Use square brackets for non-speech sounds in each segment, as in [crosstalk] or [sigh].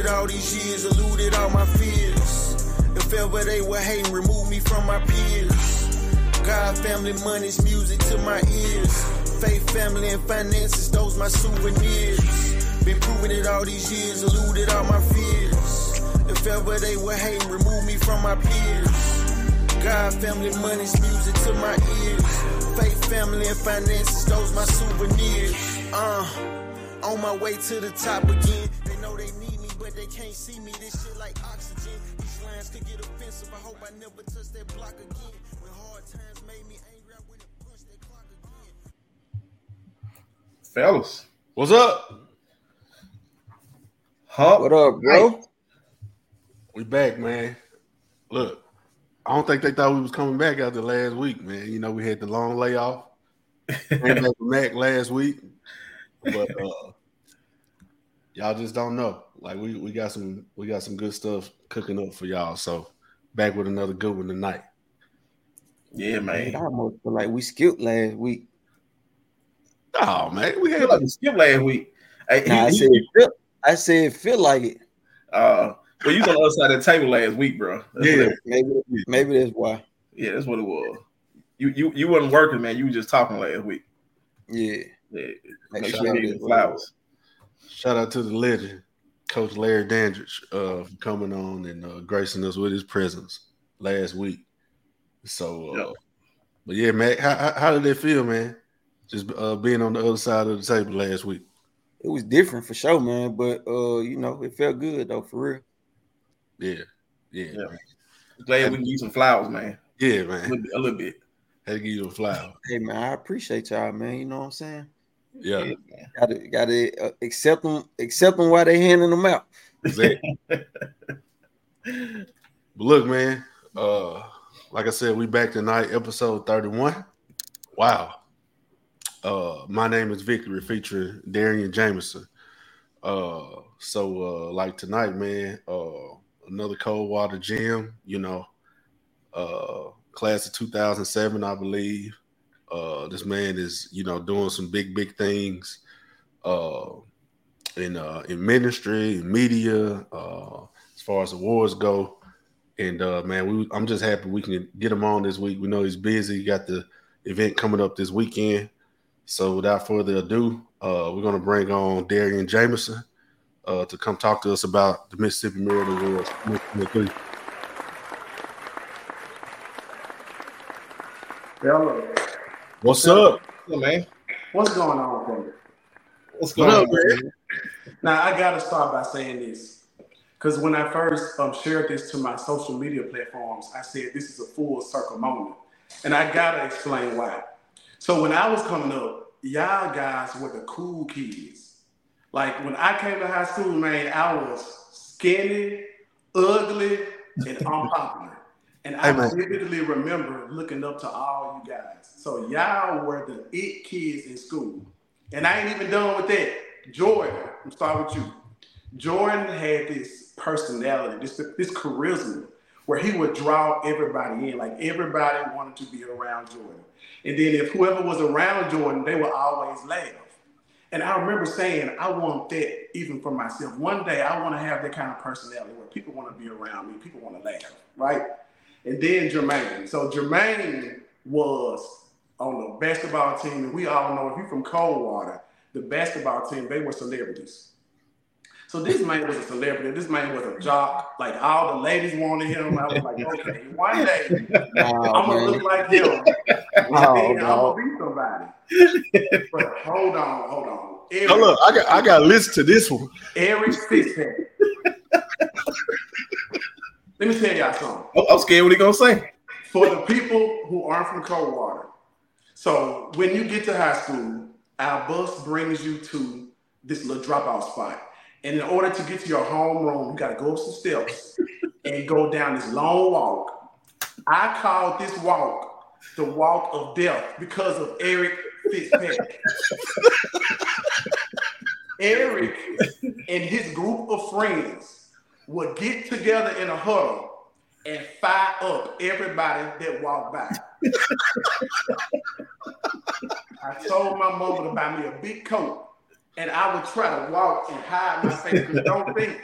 it all these years, eluded all my fears. If ever they were hating, remove me from my peers. God, family, money's music to my ears. Faith, family, and finances, those my souvenirs. Been proving it all these years, eluded all my fears. If ever they were hating, remove me from my peers. God, family, money's music to my ears. Faith, family, and finances, those my souvenirs. Uh. On my way to the top again. Can't see me. This shit like oxygen. These lines could get offensive. I hope I never touch that block again. When hard times made me angry, I went and punched that clock again. Fellas, What's up? hump. What up, bro? We back, man. Look, I don't think they thought we was coming back after last week, man. You know, we had the long layoff. [laughs] Came back with Mac last week, but uh, y'all just don't know. Like we we got some we got some good stuff cooking up for y'all. So back with another good one tonight. Yeah, I man. almost feel like we skipped last week. Oh man, we had feel like we skipped last week. Hey, Nah, I he- said feel, I said feel like it. uh, well, you was [laughs] on the other side of the table last week, bro. That's Yeah. Maybe maybe that's why. yeah, that's what it was. You you you wasn't working, man. You were just talking last week. Yeah. Yeah, Make make sure sure you I gave did him what flowers. shout out to the legend, Coach Larry Dandridge, uh, for coming on and uh, gracing us with his presence last week. So, uh, Yep. but yeah, Mac, how, how, how did it feel, man? Just uh, being on the other side of the table last week. It was different for sure, man. But uh, you know, it felt good though, for real. Yeah, yeah, Yeah. man. Glad we can give some flowers, man. yeah, A man. little bit. A little bit. Had to give you a flower. Hey man, I appreciate y'all, man. You know what I'm saying? Yeah, Yeah. Gotta gotta uh, accept them, accept them while they handing them out. exactly. but look, man. Uh, like I said, we back tonight, episode thirty-one. Wow. Uh, my name is Victory, featuring Darian Jamison. Uh, so uh, like tonight, man. Uh, another Coldwater gym. You know, uh, class of two thousand seven, I believe. Uh, this man is, you know, doing some big, big things. Uh, in uh in ministry, in media, uh as far as awards go. And uh man, we I'm just happy we can get him on this week. We know he's busy, he got the event coming up this weekend. So without further ado, uh we're gonna bring on Darian Jamison uh to come talk to us about the Mississippi Merit Awards. Hello. What's up? Yeah, man. What's going on, baby? What's What going up, on, man? Now I gotta start by saying this. Because when I first um, shared this to my social media platforms, I said this is a full circle moment. And I gotta explain why. So when I was coming up, y'all guys were the cool kids. Like when I came to high school, man, I was skinny, ugly, and unpopular. And I man. vividly remember looking up to all you guys. So y'all were the it kids in school. And I ain't even done with that. Jordan, I'm starting with you. Jordan had this personality, this this charisma, where he would draw everybody in. Like everybody wanted to be around Jordan. And then if whoever was around Jordan, they would always laugh. And I remember saying, I want that even for myself. One day I want to have that kind of personality where people want to be around me, people want to laugh, right? And then Jermaine. So Jermaine was on the basketball team, and we all know if you're from Coldwater, the basketball team, they were celebrities. So this man was a celebrity. This man was a jock. Like all the ladies wanted him. I was like, okay, one day [laughs] Nah, I'm gonna man. look like him. I'm no. gonna be somebody. But hold on, hold on. Oh look, I got I got to listen to this one. Eric Fitzpatrick. [laughs] Let me tell y'all something. I'm- I'm scared what he gonna say. For the people who aren't from Coldwater, so when you get to high school, our bus brings you to this little dropout spot. And in order to get to your homeroom, you gotta go up some steps and go down this long walk. I called this walk the walk of death because of Eric Fitzpatrick. Eric and his group of friends would get together in a huddle and fire up everybody that walked by. [laughs] I told my mama to buy me a big coat, and I would try to walk and hide my face. Don't think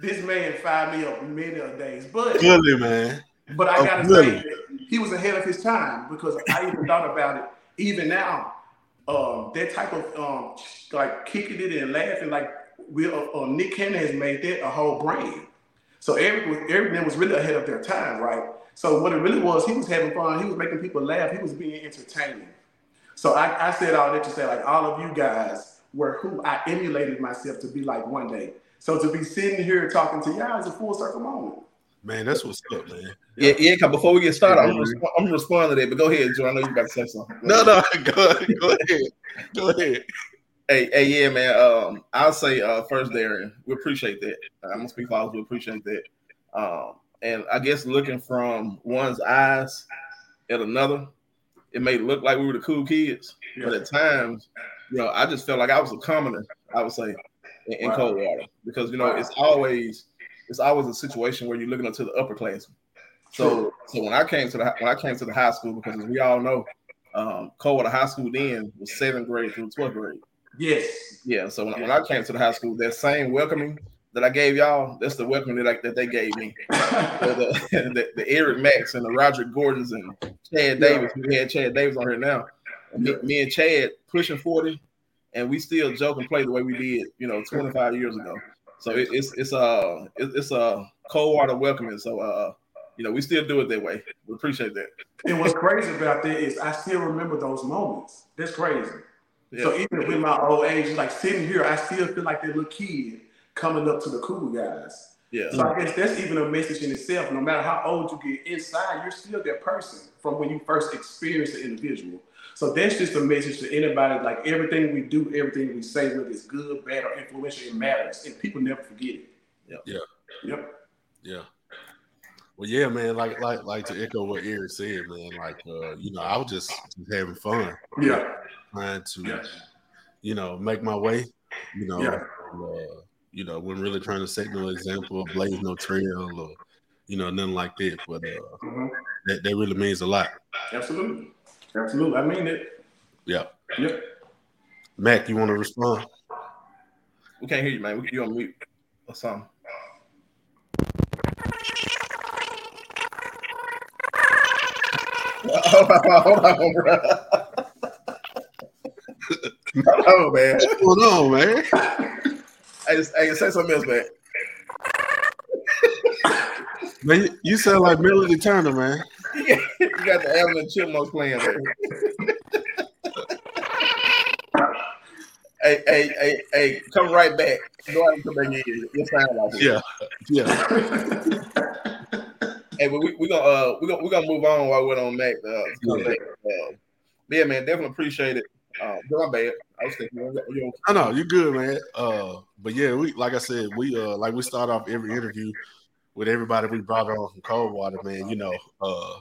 this man fired me up many of days. But Really, man. but I Oh, gotta really? say he was ahead of his time because I even thought about it. Even now, um, that type of um, like kicking it and laughing, like we uh, uh, Nick Cannon has made that a whole brand. So Eric was Eric then was really ahead of their time, right? So what it really was, he was having fun. He was making people laugh. He was being entertaining. So I, I said all that to say, like all of you guys were who I emulated myself to be like one day. So to be sitting here talking to y'all is a full circle moment. Man, that's what's up, man. Yeah, yeah. 'cause Before we get started, I'm, Yeah. gonna resp- I'm gonna respond to that. But go ahead, Joe. I know you about to say something. No, no, [laughs] go ahead. Go ahead. Go ahead. Hey, hey, yeah, man. Um, I'll say uh, first, Darren, we appreciate that. I'm gonna speak for us. We appreciate that. Um, and I guess looking from one's eyes at another, it may look like we were the cool kids, but at times, you know, I just felt like I was a commoner. I would say in, in Wow. Coldwater because you know it's always it's always a situation where you're looking up to the upper class. So, so when I came to the when I came to the high school, because as we all know, um, Coldwater High School then was seventh grade through twelfth grade. Yes. Yeah, so when, when I came to the high school, that same welcoming that I gave y'all, that's the welcoming that, I, that they gave me. [laughs] the, [laughs] the, the Eric Max and the Roger Gordons and Chad Davis. We had Chad Davis on here now. Me, me and Chad pushing 40, and we still joke and play the way we did, you know, 25 years ago. So it, it's it's uh it, it's a Coldwater welcoming. So uh you know we still do it that way. We appreciate that. And what's crazy about that is I still remember those moments. That's crazy. Yeah. So even with my old age, like sitting here, I still feel like that little kid coming up to the cool guys. yeah. So I guess that's even a message in itself. No matter how old you get inside, you're still that person from when you first experienced the individual. So that's just a message to anybody. Like everything we do, everything we say, whether it's good, bad, or influential, it matters, and people never forget it. Yep. Yeah. Yep. Yeah. Well, yeah, man. Like, like, like to echo what Eric said, man. Like, uh, you know, I was just, just having fun, Yeah. Trying to, Yeah. you know, make my way. You know, Yeah. uh, you know, when really trying to set no example, blaze no trail, or you know, nothing like that. But uh, Mhm. that that really means a lot. Absolutely. Absolutely. I mean it. Yeah. Yep. Mac, you want to respond? We can't hear you, man. We, you on mute or something. [laughs] Hold on, hold on, bro. On, man. What's going on, man? Hey, just- hey, say something else, man. Man, you, you sound like Melody Turner, man. You [laughs] got, you got the Alvin and Chipmunks playing, man. hey, hey, hey, hey, come right back. Go ahead and come back in. You'll sound like it. Yeah, yeah. Hey, but we we gonna uh we gonna we gonna move on while we're on Mac. Uh, Yeah. Uh, yeah, man, definitely appreciate it. But my bad. I was thinking, you know, I know you're good, man. Uh, but yeah, we like I said, we uh like we start off every interview with everybody we brought on from Coldwater, man. You know, uh,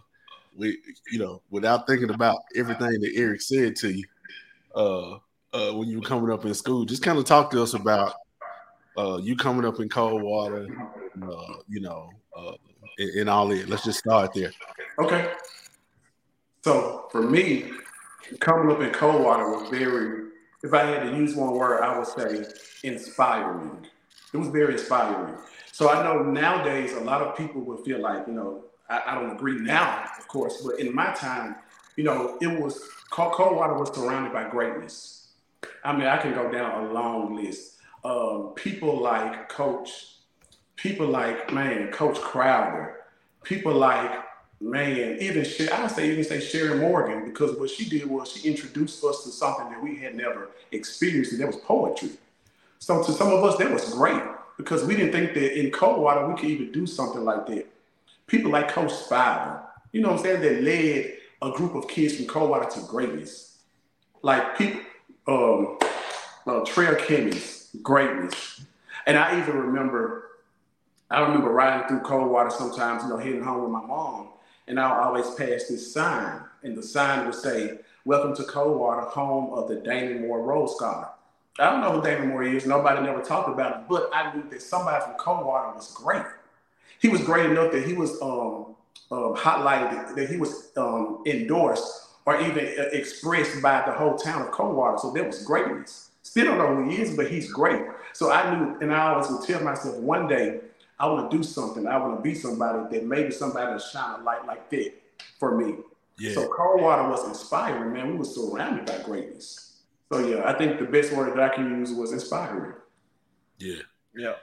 we you know without thinking about everything that Eric said to you, uh, uh, when you were coming up in school, just kind of talk to us about uh you coming up in Coldwater, uh, you know, uh, and, and all that. Let's just start there. Okay. So for me, coming up in Coldwater was very, if I had to use one word, I would say inspiring. It was very inspiring. So I know nowadays a lot of people would feel like, you know, I, I don't agree now, of course, but in my time, you know, it was Cold- Coldwater was surrounded by greatness. I mean, I can go down a long list. Um, people like Coach, people like man, Coach Crowder, people like man, even I would say even say Sharon Morgan because what she did was she introduced us to something that we had never experienced, and that was poetry. So to some of us, that was great because we didn't think that in Coldwater we could even do something like that. People like Coach Spider, you know what I'm saying, that led a group of kids from Coldwater to greatness. Like people, um, uh, Trail Kimmy's greatness. And I even remember, I remember riding through Coldwater sometimes, you know, heading home with my mom, and I'll always pass this sign, and the sign would say, Welcome to Coldwater, home of the Damon Moore Rhodes Scholar. I don't know who Damon Moore is, nobody never talked about him, but I knew that somebody from Coldwater was great. He was great enough that he was um, um, highlighted, that he was um, endorsed or even uh, expressed by the whole town of Coldwater. So that was greatness. Still don't know who he is, but he's great. So I knew, and I always would tell myself, one day I want to do something. I want to be somebody that maybe somebody will shine a light like that for me. Yeah. So Coldwater was inspiring, man. We were surrounded by greatness. So yeah, I think the best word that I can use was inspiring. Yeah. Yeah,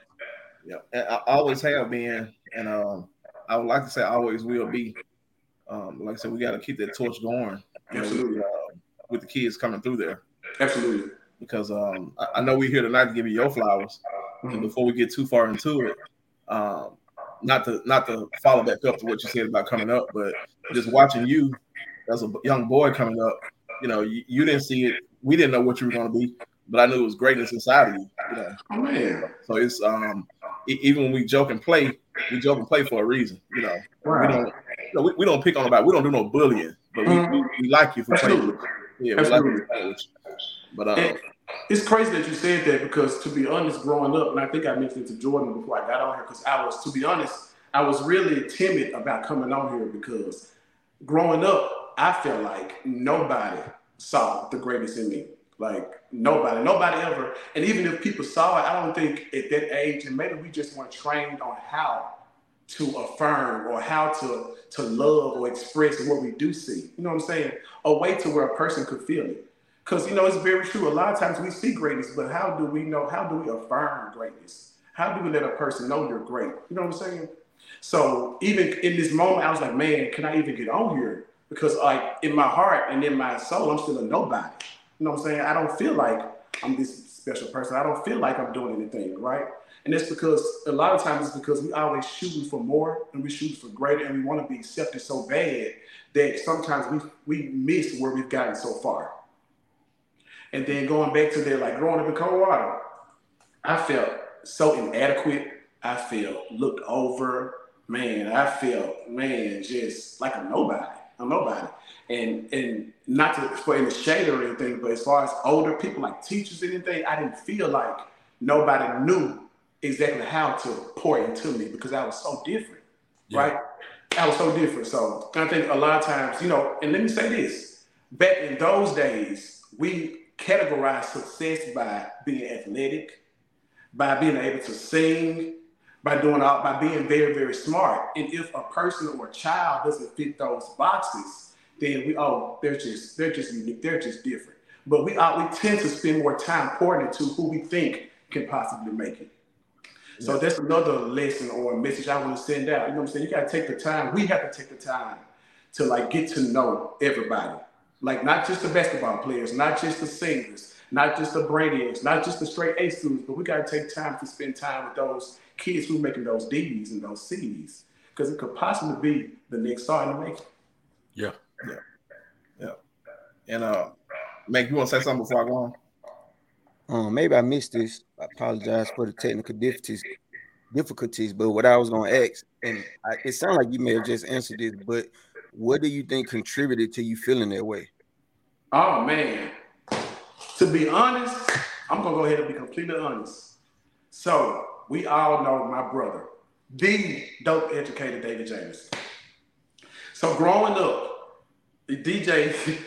yeah. And I always have been, and um, I would like to say I always will be. Um, like I said, we got to keep that torch going. you know, with, uh, with the kids coming through there, Absolutely. because um, I, I know we're here tonight to give you your flowers. And Mhm. before we get too far into it, um, not to not to follow back up to what you said about coming up, but just watching you as a young boy coming up, you know, you, you didn't see it. We didn't know what you were going to be, but I knew it was greatness inside of you. You know, Oh man. so it's um even when we joke and play, we joke and play for a reason. You know, we don't you know, we, we don't pick on about we don't do no bullying, but we, Mhm. we, we like you for playing. Absolutely. Yeah, we like Absolutely. you for playing with you. But um, And it's crazy that you said that because to be honest, growing up, and I think I mentioned it to Jordan before I got on here, because I was, to be honest, I was really timid about coming on here because growing up, I felt like nobody saw the greatness in me. Like nobody, nobody ever. And even if people saw it, I don't think at that age, and maybe we just weren't trained on how to affirm or how to to love or express what we do see. You know what I'm saying? A way to where a person could feel it. Because you know it's very true. A lot of times we see greatness, but how do we know? How do we affirm greatness? How do we let a person know you're great? You know what I'm saying? So even in this moment, I was like, man, can I even get on here? Because like in my heart and in my soul, I'm still a nobody. You know what I'm saying? I don't feel like I'm this special person. I don't feel like I'm doing anything, right? And it's because a lot of times it's because we always shooting for more and we shoot for greater and we want to be accepted so bad that sometimes we we miss where we've gotten so far. And then going back to there, like growing up in Coldwater, I felt so inadequate. I felt looked over. Man, I felt man just like a nobody. A nobody. And and not to put in the shade or anything, but as far as older people like teachers and anything, I didn't feel like nobody knew exactly how to pour into me because I was so different. Yeah. Right? I was so different. So I think a lot of times, you know, and let me say this. Back in those days, we categorized success by being athletic, by being able to sing, by doing all by being very, very smart. And if a person or a child doesn't fit those boxes, then we oh, they're just they're just unique, they're just different. But we uh, we tend to spend more time pouring into who we think can possibly make it. So that's another lesson or message I want to send out. You know what I'm saying? You gotta take the time. We have to take the time to like get to know everybody. Like not just the basketball players, not just the singers, not just the brainiacs, not just the straight A students, but we gotta take time to spend time with those kids who are making those D's and those C's. Because it could possibly be the next star in the making. Yeah. Yeah. Yeah. And uh, Meg, you want to say something before I go on? Um, maybe I missed this. I apologize for the technical difficulties. Difficulties, but what I was gonna ask, and I, it sounds like you may have just answered this, but what do you think contributed to you feeling that way? Oh man. To be honest, I'm gonna go ahead and be completely honest. So we all know my brother, the dope educator David James. So growing up, DJ [laughs]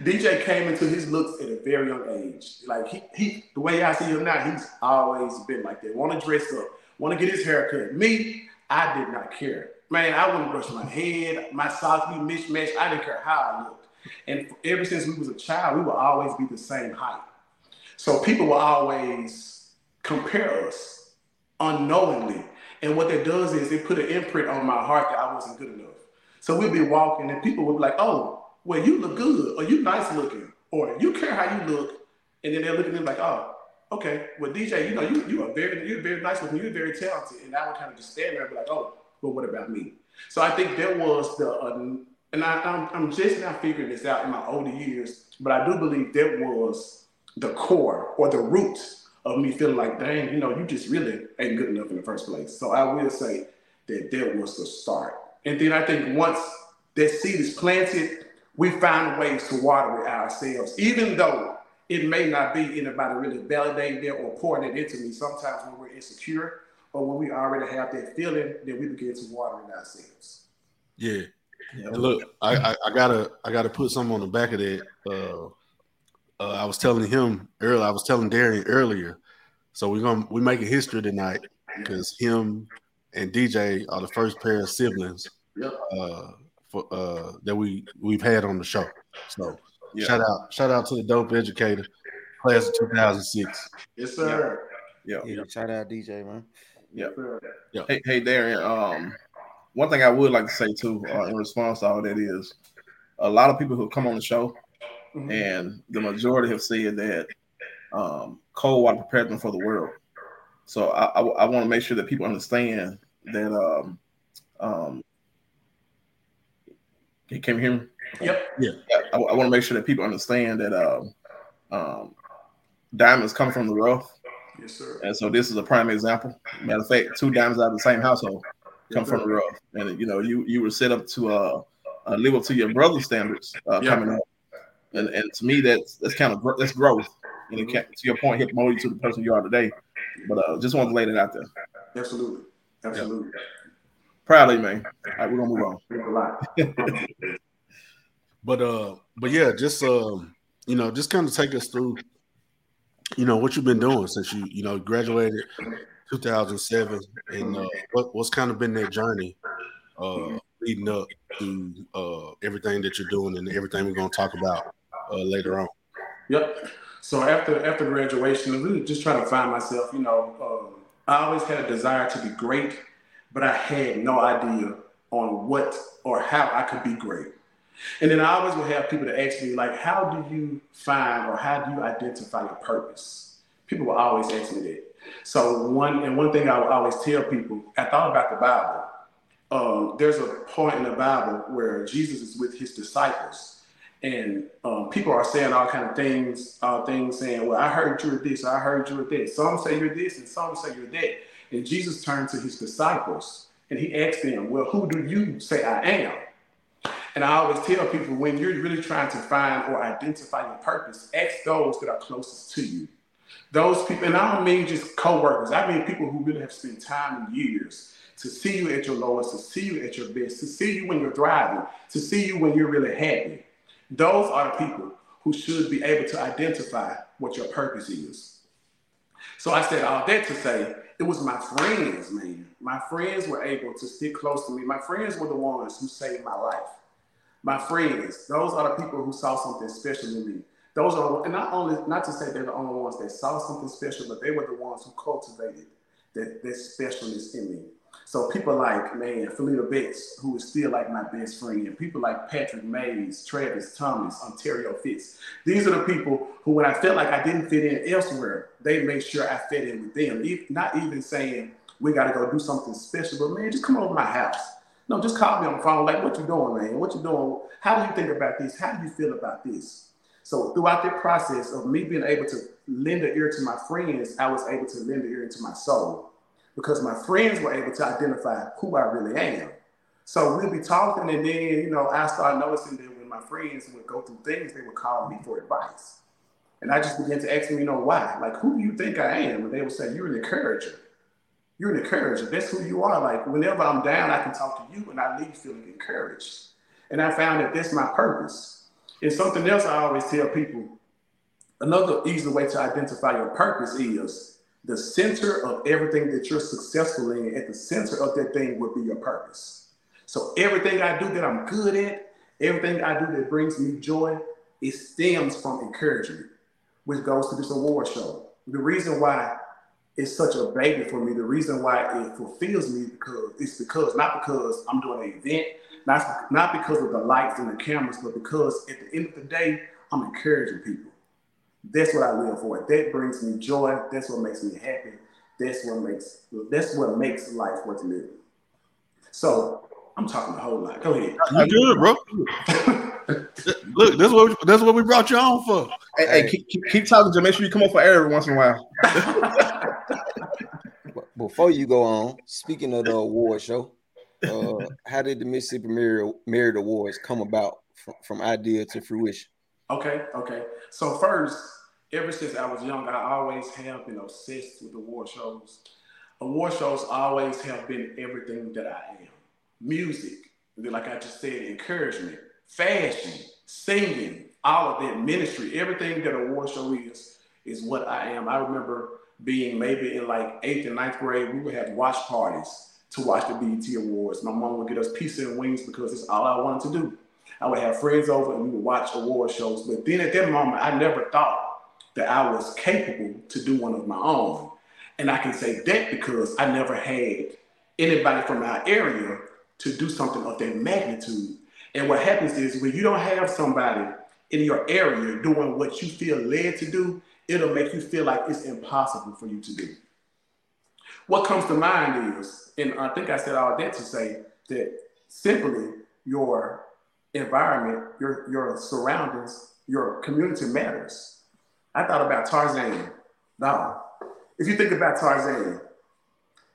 DJ came into his looks at a very young age. Like he, he the way I see him now, he's always been like that. Want to dress up, want to get his hair cut. Me, I did not care. Man, I wouldn't brush my head, my socks be mismatched. I didn't care how I looked. And ever since we was a child, we would always be the same height. So people will always compare us unknowingly. And what that does is it put an imprint on my heart that I wasn't good enough. So we'd be walking and people would be like, oh, well, you look good, or you nice looking, or you care how you look. And then they're looking at me like, oh, okay, well, DJ, you know, you, you are very, you're very nice looking, you're very talented. And I would kind of just stand there and be like, oh, well, what about me? So I think that was the, uh, and I, I'm, I'm just now figuring this out in my older years, but I do believe that was the core or the root of me feeling like, dang, you know, you just really ain't good enough in the first place. So I will say that that was the start. And then I think once that seed is planted, we find ways to water it ourselves, even though it may not be anybody really validating it or pouring it into me. Sometimes when we're insecure or when we already have that feeling, then we begin to water it ourselves. Yeah. Yeah. And look, I, I, I gotta I gotta put something on the back of that. Uh, uh, I was telling him earlier. I was telling Darian earlier. So we're gonna we making history tonight because him, and DJ are the first pair of siblings Yep. uh, for uh, that we we've had on the show. So Yeah. shout out, shout out to the dope educator, class of 2006. Yes, sir. Yeah. Yeah, shout out DJ, man. Yeah. Yes. Hey, hey, Darren. Um, one thing I would like to say too, uh, in response to all that is, a lot of people who come on the show, Mhm. and the majority have said that um, Coldwater prepared them for the world. So I, I, I want to make sure that people understand that. Um, um, can you hear me? Yep. Yeah, I, I want to make sure that people understand that um, um, diamonds come from the rough, Yes, sir. and so this is a prime example. Matter of fact, two diamonds out of the same household come from the rough, and you know you you were set up to uh, uh live up to your brother's standards uh, Yeah. coming up, and and to me that's that's kind of gr- that's growth, and it can, to your point, help mold you to the person you are today. But uh, just want to lay that out there. Absolutely. Absolutely. Proud of you, man. All right, we're gonna move on. Think a lot. [laughs] But uh, but yeah, just um, you know, just kind of take us through, you know, what you've been doing since you you know graduated 2007, and uh, what what's kind of been that journey uh leading up to uh everything that you're doing and everything we're gonna talk about uh later on. Yep. So after after graduation, really just trying to find myself. You know, um, I always had a desire to be great, but I had no idea on what or how I could be great. And then I always would have people to ask me like, "How do you find or how do you identify your purpose?" People will always ask me that. So one and one thing I would always tell people, I thought about the Bible. Um, there's a point in the Bible where Jesus is with his disciples, and um, people are saying all kind of things, all things saying, "Well, I heard you're this, I heard you're that." Some say you're this, and some say you're that. And Jesus turned to his disciples and he asked them, "Well, who do you say I am?" And I always tell people when you're really trying to find or identify your purpose, ask those that are closest to you. Those people, and I don't mean just co-workers, I mean people who really have spent time and years to see you at your lowest, to see you at your best, to see you when you're thriving, to see you when you're really happy. Those are the people who should be able to identify what your purpose is. So I said all that to say it was my friends, man. My friends were able to stick close to me. My friends were the ones who saved my life. My friends, those are the people who saw something special in me. Those are, and not only, not to say they're the only ones that saw something special, but they were the ones who cultivated that, that specialness in me. So people like, man, Felita Betts, who is still like my best friend, people like Patrick Mays, Travis Thomas, Ontario Fitz. These are the people who, when I felt like I didn't fit in elsewhere, they made sure I fit in with them. Not even saying we got to go do something special, but man, just come over to my house. No, just call me on the phone. Like, what you doing, man? What you doing? How do you think about this? How do you feel about this? So throughout the process of me being able to lend an ear to my friends, I was able to lend an ear into my soul because my friends were able to identify who I really am. So we'll be talking, and then you know I started noticing that when my friends would go through things, they would call me for advice, and I just began to ask them, you know, why? Like, who do you think I am? And they would say, you're an encourager. You're an encourager. That's who you are. Like whenever I'm down, I can talk to you, and I leave feeling encouraged. And I found that that's my purpose. And something else I always tell people. Another easy way to identify your purpose is the center of everything that you're successful in, at the center of that thing would be your purpose. So everything I do that I'm good at, everything I do that brings me joy, it stems from encouragement, which goes to this award show. The reason why it's such a baby for me, the reason why it fulfills me because it's because not because I'm doing an event, not, not because of the lights and the cameras, but because at the end of the day, I'm encouraging people. That's what I live for. That brings me joy. That's what makes me happy. That's what makes that's what makes life worth living. So I'm talking a whole lot. Go ahead. You good, bro? [laughs] Look, that's what that's what we brought you on for. Hey, hey, keep, keep, keep talking to make sure you come up for air every once in a while. [laughs] Before you go on, speaking of the award show, uh, how did the Mississippi Merit Awards come about from, from idea to fruition? Okay, okay. So first, ever since I was young, I always have been obsessed with award shows. Award shows always have been everything that I am. Music, like I just said, encouragement, fashion, singing, all of that, ministry, everything that a award show is, is what I am. I remember being maybe in like eighth and ninth grade, we would have watch parties to watch the BET Awards. My mom would get us pizza and wings because it's all I wanted to do. I would have friends over and we would watch award shows. But then at that moment, I never thought that I was capable to do one of my own. And I can say that because I never had anybody from our area to do something of that magnitude. And what happens is when you don't have somebody in your area doing what you feel led to do, it'll make you feel like it's impossible for you to do. What comes to mind is, and I think I said all that to say that simply your environment, your, your surroundings, your community matters. I thought about Tarzan. Now, if you think about Tarzan,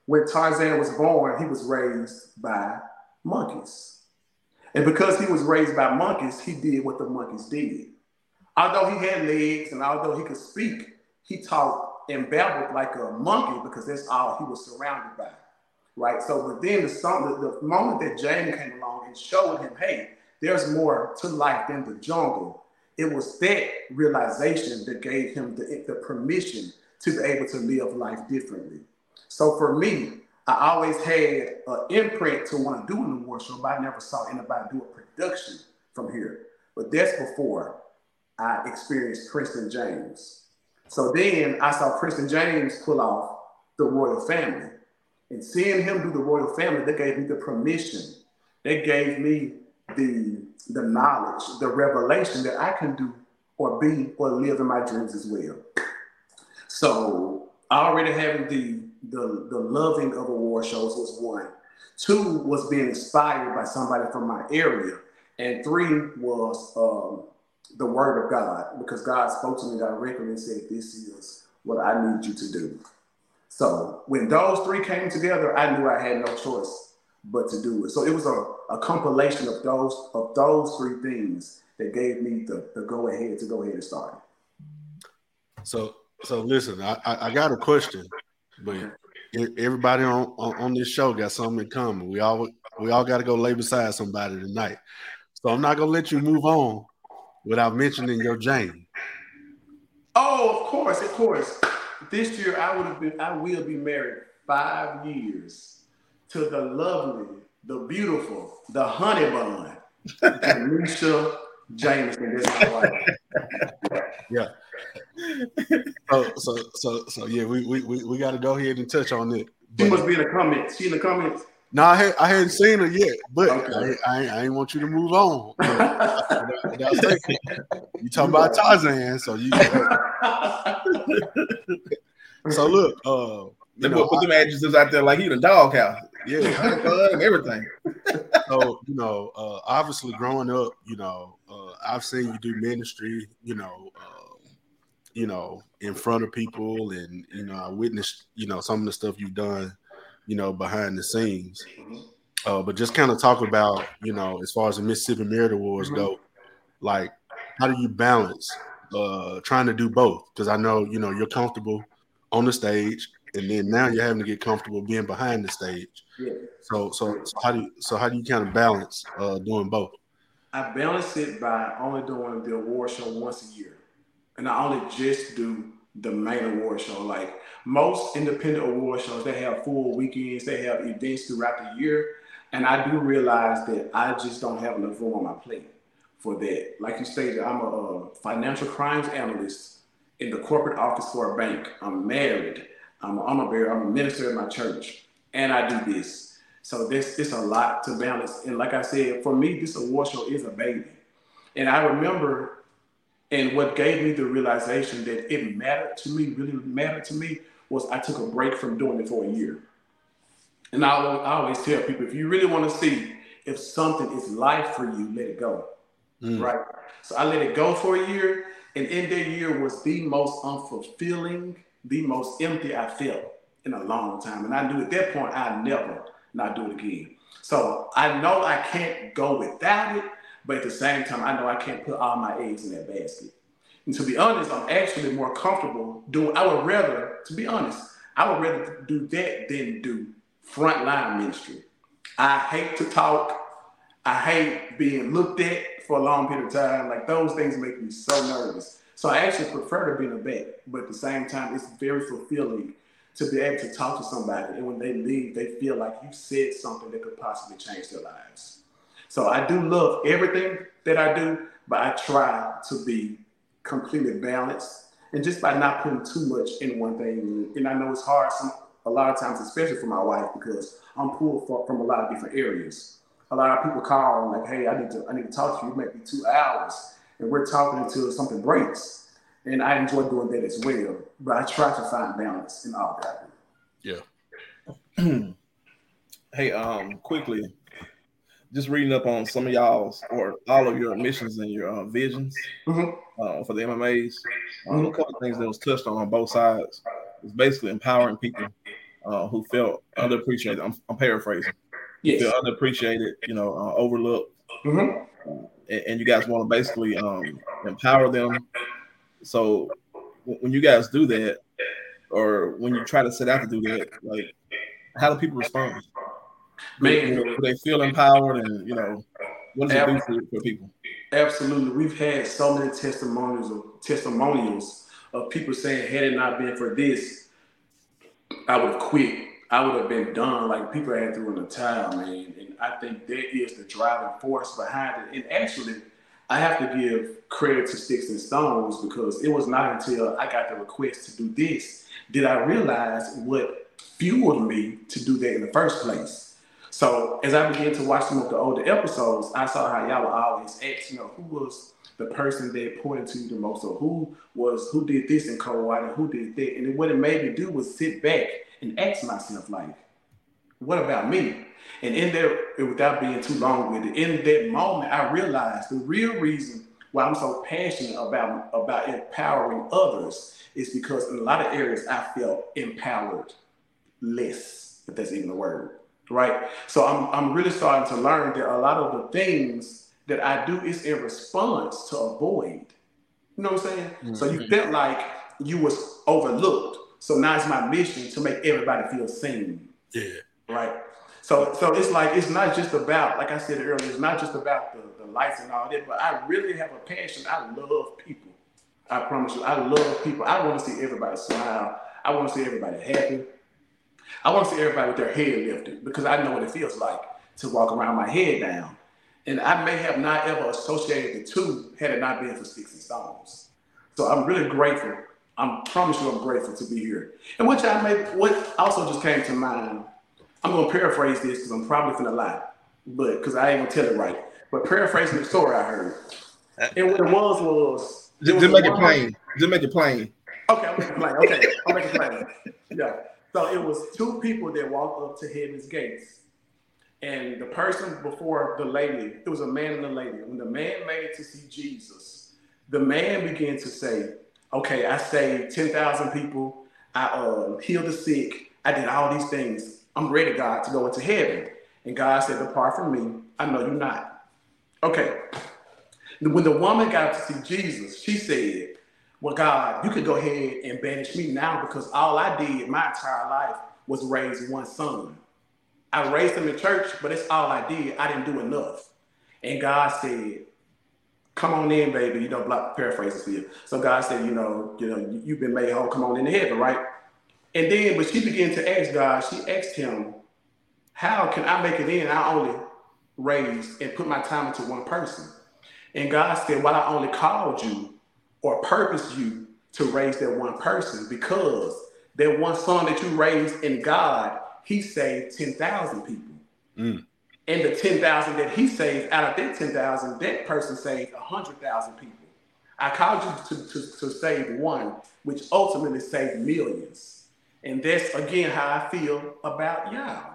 when Tarzan was born, he was raised by monkeys. And because he was raised by monkeys, he did what the monkeys did. Although he had legs and although he could speak, he talked and babbled like a monkey because that's all he was surrounded by. Right. So, but then the song, the, the moment that Jane came along and showed him, hey, there's more to life than the jungle. It was that realization that gave him the, the permission to be able to live life differently. So for me, I always had an imprint to want to do an award show, but I never saw anybody do a production from here. But that's before I experienced Princeton James. So then I saw Princeton James pull off the royal family. And seeing him do the royal family, they gave me the permission. They gave me the, the knowledge, the revelation that I can do or be or live in my dreams as well. So already having the the the loving of award shows was one. Two was being inspired by somebody from my area, and three was um, the word of God because God spoke to me directly and said, "This is what I need you to do." So when those three came together, I knew I had no choice but to do it. So it was a, a compilation of those of those three things that gave me the, the go ahead to go ahead and start. So so listen, I, I got a question, but everybody on, on, on this show got something in common. We all we all got to go lay beside somebody tonight. So I'm not gonna let you move on without mentioning your Jane. Oh, of course, of course. This year I would have been I will be married five years to the lovely, the beautiful, the honey bun, Alicia Jamison. That's my wife. Yeah. so, so, so, so, yeah, we we we, we got to go ahead and touch on it. She must be in the comments. She in the comments. No, I, had, I hadn't seen her yet, but okay. I, I, I ain't want you to move on. [laughs] you talking about Tarzan, so you. [laughs] so look, uh, they know, put them addresses out there like he the doghouse. Yeah, [laughs] and everything. so you know, uh, obviously, growing up, you know, uh, I've seen you do ministry. You know, uh, you know, in front of people, and you know, I witnessed, you know, some of the stuff you've done, you know, behind the scenes. Uh, but just kind of talk about, you know, as far as the Mississippi Merit Awards go, like, how do you balance uh, trying to do both? Because I know, you know, you're comfortable on the stage, and then now you're having to get comfortable being behind the stage. Yeah. So, so, so how do you, so how do you kind of balance uh, doing both? I balance it by only doing the award show once a year, and I only just do the main award show. Like most independent award shows, they have full weekends, they have events throughout the year, and I do realize that I just don't have enough room on my plate for that. Like you stated, I'm a, a financial crimes analyst in the corporate office for a bank. I'm married. I'm. I'm a minister in my church, and I do this. So this it's a lot to balance. And like I said, for me, this award show is a baby. And I remember, and what gave me the realization that it mattered to me, really mattered to me, was I took a break from doing it for a year. And I, I always tell people, if you really want to see if something is life for you, let it go. Mm. Right. So I let it go for a year, and in that year was the most unfulfilling the most empty I felt in a long time. And I knew at that point I'd never not do it again. So I know I can't go without it, but at the same time, I know I can't put all my eggs in that basket. And to be honest, I'm actually more comfortable doing, I would rather, to be honest, I would rather do that than do frontline ministry. I hate to talk. I hate being looked at for a long period of time. Like those things make me so nervous. So I actually prefer to be in the back, but at the same time, it's very fulfilling to be able to talk to somebody, and when they leave, they feel like you said something that could possibly change their lives. So I do love everything that I do, but I try to be completely balanced. And just by not putting too much in one thing, and I know it's hard some, a lot of times, especially for my wife, because I'm pulled from, from a lot of different areas. A lot of people call like, "Hey, I need to I need to talk to you. It might be two hours, and we're talking until something breaks." And I enjoy doing that as well. But I try to find balance in all that. Yeah. [clears throat] hey, um, quickly, just reading up on some of y'all's or all of your missions and your uh, visions Mm-hmm. Uh, for the MMAs. Um, a couple of things that was touched on on both sides is basically empowering people uh, who felt underappreciated. I'm, I'm paraphrasing. Yes. Feel underappreciated, you know, uh, overlooked, Mm-hmm. and, and you guys want to basically um, empower them. So w- when you guys do that, or when you try to set out to do that, like how do people respond? Man. know, do they feel empowered, and you know, what does it do for, for people? Absolutely. We've had so many testimonials of testimonials of people saying, had it not been for this, I would have quit. I would have been done. Like people had through in the towel, man. And I think that is the driving force behind it. And actually, I have to give credit to Sticks and Stones because it was not until I got the request to do this did I realize what fueled me to do that in the first place. So as I began to watch some of the older episodes, I saw how y'all would always ask, you know, who was the person that pointed to the most, or who was who did this in co-op and who did that. And what it made me do was sit back and ask myself, like, what about me? And in there, without being too long with it, in that moment, I realized the real reason why I'm so passionate about about empowering others is because in a lot of areas I felt empowered less, if that's even a word, right? So I'm I'm really starting to learn that a lot of the things that I do is in response to avoid. You know what I'm saying? So you mm-hmm. felt like you was overlooked. So now it's my mission to make everybody feel seen Yeah. right? So, so it's like it's not just about, like I said earlier, it's not just about the, the lights and all that, but I really have a passion. I love people. I promise you, I love people. I want to see everybody smile. I want to see everybody happy. I want to see everybody with their head lifted because I know what it feels like to walk around my head down. And I may have not ever associated the two had it not been for sticks and stones. So I'm really grateful. I promise you, I'm grateful to be here. And what y'all made, what also just came to mind I'm gonna paraphrase this because I'm probably gonna lie, but because I ain't gonna tell it right. But paraphrasing the story I heard, and what it was was Just, just make it plain. Just make it plain. Okay, I'm making it plain. Okay, I'm making it plain. Yeah. So it was two people that walked up to heaven's gates, and the person before the lady, it was a man and a lady. When the man made it to see Jesus, the man began to say, "Okay, I saved ten thousand people. I uh, healed the sick. I did all these things. I'm ready, God, to go into heaven." And God said, "Depart from me. I know you're not." Okay. When the woman got to see Jesus, she said, Well, God, you could go ahead and banish me now because all I did my entire life was raise one son. I raised him in church, but that's all I did. I didn't do enough. And God said, Come on in, baby. You know, block paraphrases for you. So God said, you know, you know, you- you've been made whole. Come on into heaven, right? And then, but she began to ask God. She asked him, "How can I make it in? I only raised and put my time into one person." And God said, Well, I only called you or purpose you to raise that one person because that one son that you raised in God, he saved 10,000 people. Mm. And the 10,000 that he saved, out of that 10,000, that person saved 100,000 people. I called you to, to, to save one, which ultimately saved millions. And that's, again, how I feel about y'all.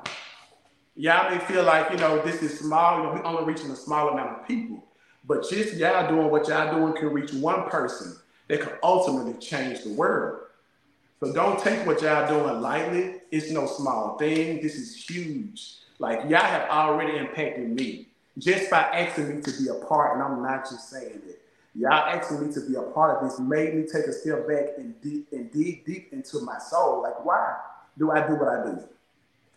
Y'all may feel like, you know, this is small, you know, we're only reaching a small amount of people. But just y'all doing what y'all doing can reach one person that can ultimately change the world. So don't take what y'all doing lightly. It's no small thing. This is huge. Like y'all have already impacted me just by asking me to be a part, and I'm not just saying it. Y'all asking me to be a part of this made me take a step back and deep and dig deep into my soul. Like, why do I do what I do?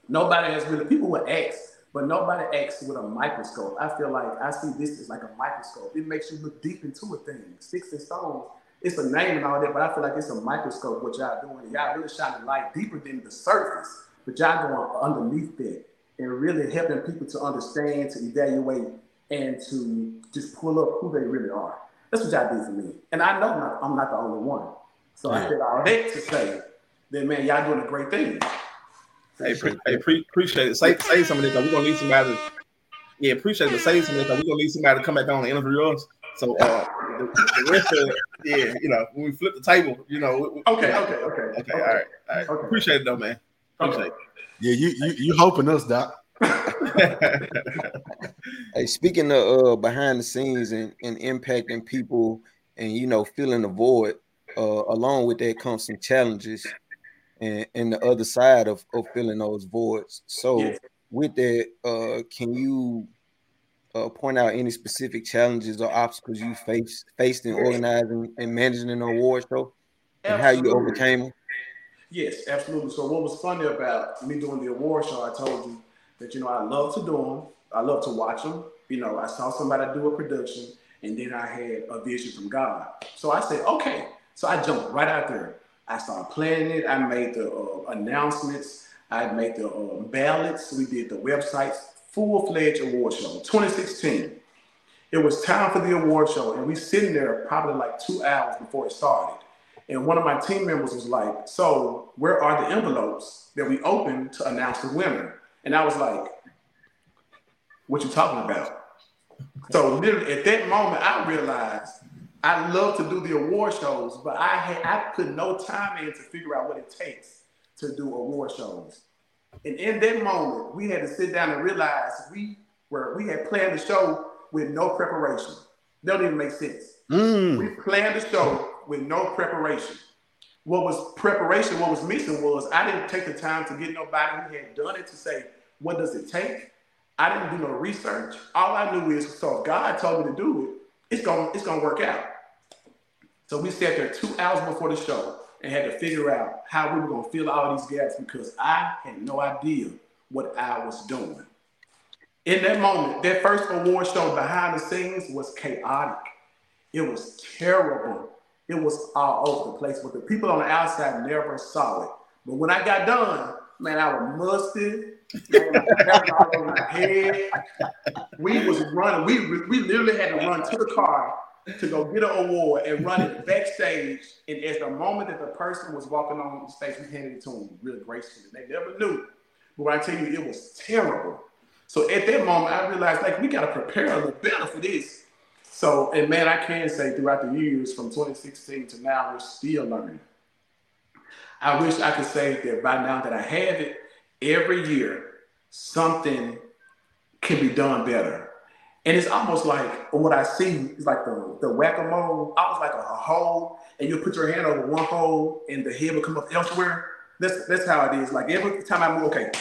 Nobody has really people would ask, but nobody acts with a microscope. I feel like I see this as like a microscope. It makes you look deep into a thing. Sticks and stones it's a name and all that, but I feel like it's a microscope what y'all doing. Y'all really shining light deeper than the surface, but y'all going underneath that and really helping people to understand, to evaluate, and to just pull up who they really are. That's what y'all did for me. And I know not, I'm not the only one. So yeah. I said all that to say that, man, y'all doing a great thing. Hey, pre- hey pre- appreciate it. Say, say something because we're going to need somebody to, yeah, appreciate it. Say something because we're going to need somebody to come back on and interview us. So uh, the, the, rest of yeah, you know, when we flip the table, you know. We, okay, okay, okay, okay, okay, all right, all right. Okay. Appreciate it though, man. Appreciate okay. it. Yeah, you you you helping us, Doc. [laughs] hey, speaking of uh, behind the scenes and, and impacting people and you know filling the void, uh, along with that comes some challenges and, and the other side of, of filling those voids. So yes. with that, uh, can you uh, point out any specific challenges or obstacles you faced faced in organizing and managing an award show and how you overcame them? Yes, absolutely. So what was funny about me doing the award show, I told you that you know I love to do them. I love to watch them. You know, I saw somebody do a production, and then I had a vision from God. So I said, okay. So I jumped right out there. I started planning it. I made the uh, announcements. I made the uh, ballots. We did the websites. Full fledged award show, 2016. It was time for the award show, and we sitting there probably like two hours before it started. And one of my team members was like, "So where are the envelopes that we opened to announce the winner?" And I was like, what you talking about? So literally at that moment, I realized I love to do the award shows, but I had I put no time in to figure out what it takes to do award shows. And in that moment, we had to sit down and realize we were we had planned the show with no preparation. That don't even make sense. Mm. We planned the show with no preparation what was preparation, what was missing was I didn't take the time to get nobody who had done it to say, what does it take? I didn't do no research. All I knew is, so if God told me to do it, it's gonna it's gonna work out. So we sat there two hours before the show and had to figure out how we were gonna fill all these gaps because I had no idea what I was doing. In that moment, that first award show behind the scenes was chaotic. It was terrible it was all over the place. But the people on the outside never saw it. But when I got done, man, I was musty. We was running. We we literally had to run to the car to go get an award and run it backstage. And at the moment that the person was walking on the stage, we handed it to them real gracefully. They never knew. But when I tell you, it was terrible. So at that moment, I realized like we gotta prepare a little better for this. So, and man, I can say throughout the years from 2016 to now, we're still learning. I wish I could say that by now that I have it, every year something can be done better. And it's almost like what I see is like the, the whack-a-mole, almost like a, a hole, and you put your hand over one hole and the head will come up elsewhere. That's that's how it is. Like every time I move, okay.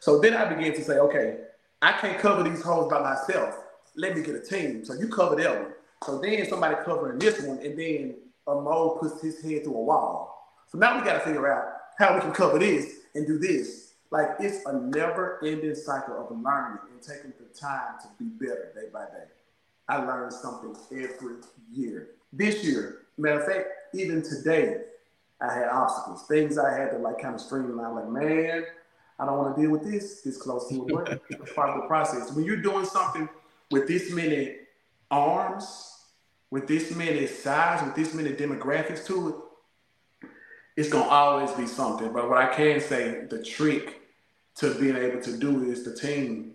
So then I began to say, okay, I can't cover these holes by myself let me get a team. So you cover that one. So then somebody covering this one, and then a mole puts his head through a wall. So now we got to figure out how we can cover this and do this. Like it's a never-ending cycle of learning and taking the time to be better day by day. I learn something every year. This year, matter of fact, even today, I had obstacles, things I had to like kind of streamline. Like, man, I don't want to deal with this this close to a work. [laughs] it's part of the process. When you're doing something with this many arms, with this many size, with this many demographics to it, it's gonna always be something. But what I can say, the trick to being able to do is the team.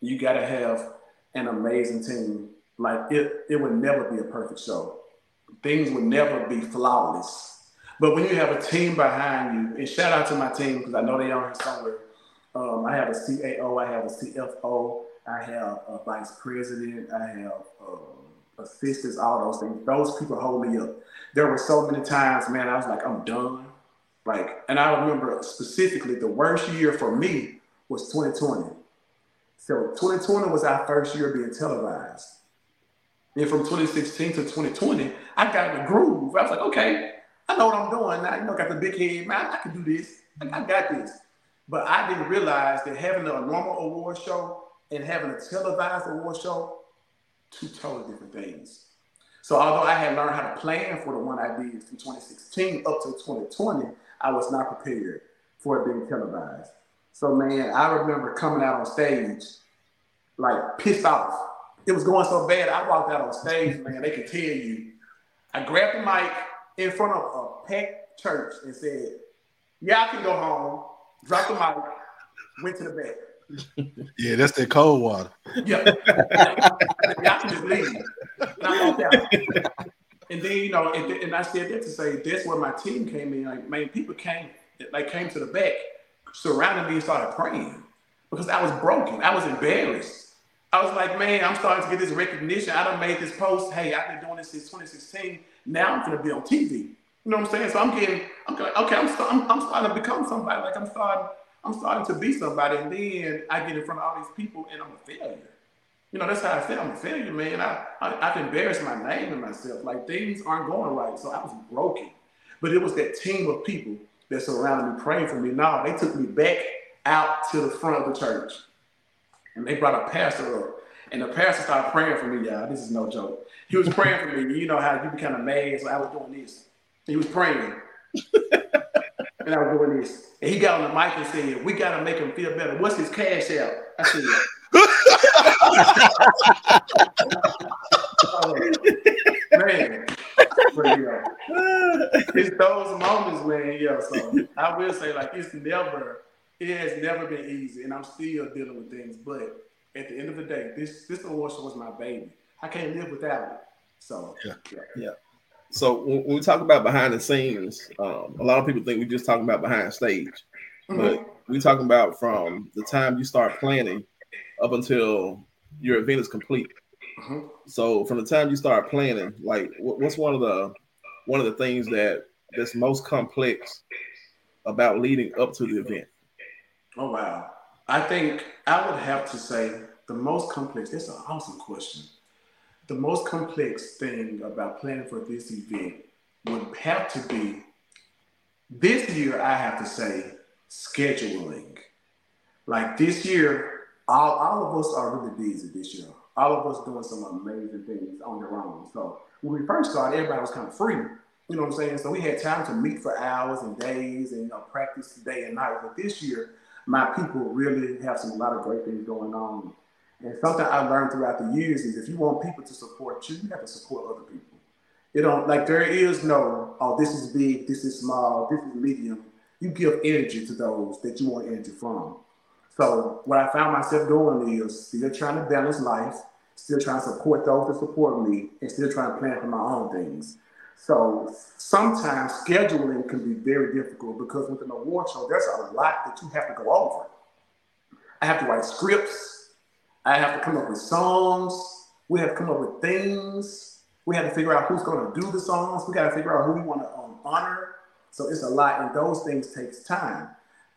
You gotta have an amazing team. Like it, it would never be a perfect show. Things would never be flawless. But when you have a team behind you, and shout out to my team because I know they are here somewhere. Um, I have a CAO, I have a CFO, I have a vice president, I have uh, assistants, all those things. Those people hold me up. There were so many times, man, I was like, I'm done. Like, and I remember specifically the worst year for me was 2020. So 2020 was our first year being televised. And from 2016 to 2020, I got in the groove. I was like, okay, I know what I'm doing now. You know, got the big head, man. I can do this. I got this. But I didn't realize that having a normal award show and having a televised award show, two totally different things. So although I had learned how to plan for the one I did from 2016 up to 2020, I was not prepared for it being televised. So man, I remember coming out on stage like pissed off. It was going so bad. I walked out on stage, [laughs] man. They could tell you. I grabbed the mic in front of a packed church and said, "Yeah, I can go home." Dropped the mic, went to the back. Yeah, that's that Coldwater. Yeah, [laughs] y'all can just leave. And I walked out. And then you know, and, and I said that to say that's where my team came in. Like, man, people came, like, came to the back, surrounded me, and started praying because I was broken. I was embarrassed. I was like, man, I'm starting to get this recognition. I done made this post. Hey, I've been doing this since 2016. Now I'm gonna be on TV. You know what I'm saying? So I'm getting, I'm like, okay, I'm, start, I'm, I'm starting to become somebody. Like I'm starting, I'm starting to be somebody. And then I get in front of all these people and I'm a failure. You know, that's how I feel. I'm a failure, man. I, I, I've embarrassed my name and myself. Like things aren't going right. So I was broken. But it was that team of people that surrounded me praying for me. Now they took me back out to the front of the church. And they brought a pastor up. And the pastor started praying for me, y'all. This is no joke. He was praying for me. You know how you be kind of mad. So I was doing this. He was praying. [laughs] and I was doing this. And he got on the mic and said, We got to make him feel better. What's his cash out? I said, oh, Man. But, yeah. [laughs] It's those moments, man. Yeah. So I will say, like, it's never it has never been easy, and I'm still dealing with things. But at the end of the day, this this award show was my baby. I can't live without it. So yeah, yeah. yeah. So when we talk about behind the scenes, um, a lot of people think we're just talking about behind stage, mm-hmm. but we're talking about from the time you start planning up until your event is complete. Mm-hmm. So from the time you start planning, like what's one of the one of the things that that's most complex about leading up to the event? Oh wow. I think I would have to say the most complex, that's an awesome question. The most complex thing about planning for this event would have to be this year, I have to say, scheduling. Like this year, all, all of us are really busy this year. All of us doing some amazing things on their own. So when we first started, everybody was kind of free. You know what I'm saying? So we had time to meet for hours and days and you know, practice day and night. But this year, my people really have some a lot of great things going on. And something I learned throughout the years is if you want people to support you, you have to support other people. You don't like there is no, oh, this is big, this is small, this is medium. You give energy to those that you want energy from. So what I found myself doing is still trying to balance life, still trying to support those that support me, and still trying to plan for my own things. So sometimes scheduling can be very difficult because with an award show, there's a lot that you have to go over. I have to write scripts. I have to come up with songs. We have to come up with things. We have to figure out who's going to do the songs. We got to figure out who we want to um, honor. So it's a lot, and those things takes time.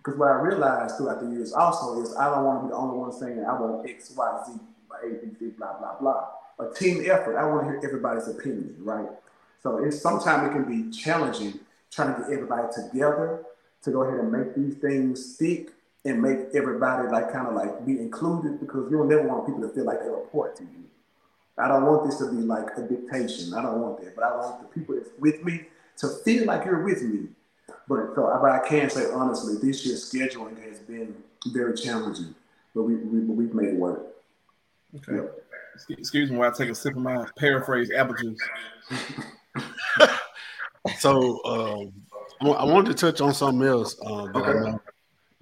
Because what I realized throughout the years also is I don't want to be the only one saying I want X, Y, Z, A, B, C, blah, blah, blah. A team effort. I want to hear everybody's opinion, right? So it's sometimes it can be challenging trying to get everybody together to go ahead and make these things stick and make everybody like kind of like be included because you don't never want people to feel like they report to you. I don't want this to be like a dictation. I don't want that, but I want the people that's with me to feel like you're with me. But so, but I can say honestly, this year's scheduling has been very challenging, but we, we we've made it work. Okay. Yep. Excuse me while I take a sip of my paraphrase apple juice. [laughs] so um, I wanted to touch on something else uh, that okay. I know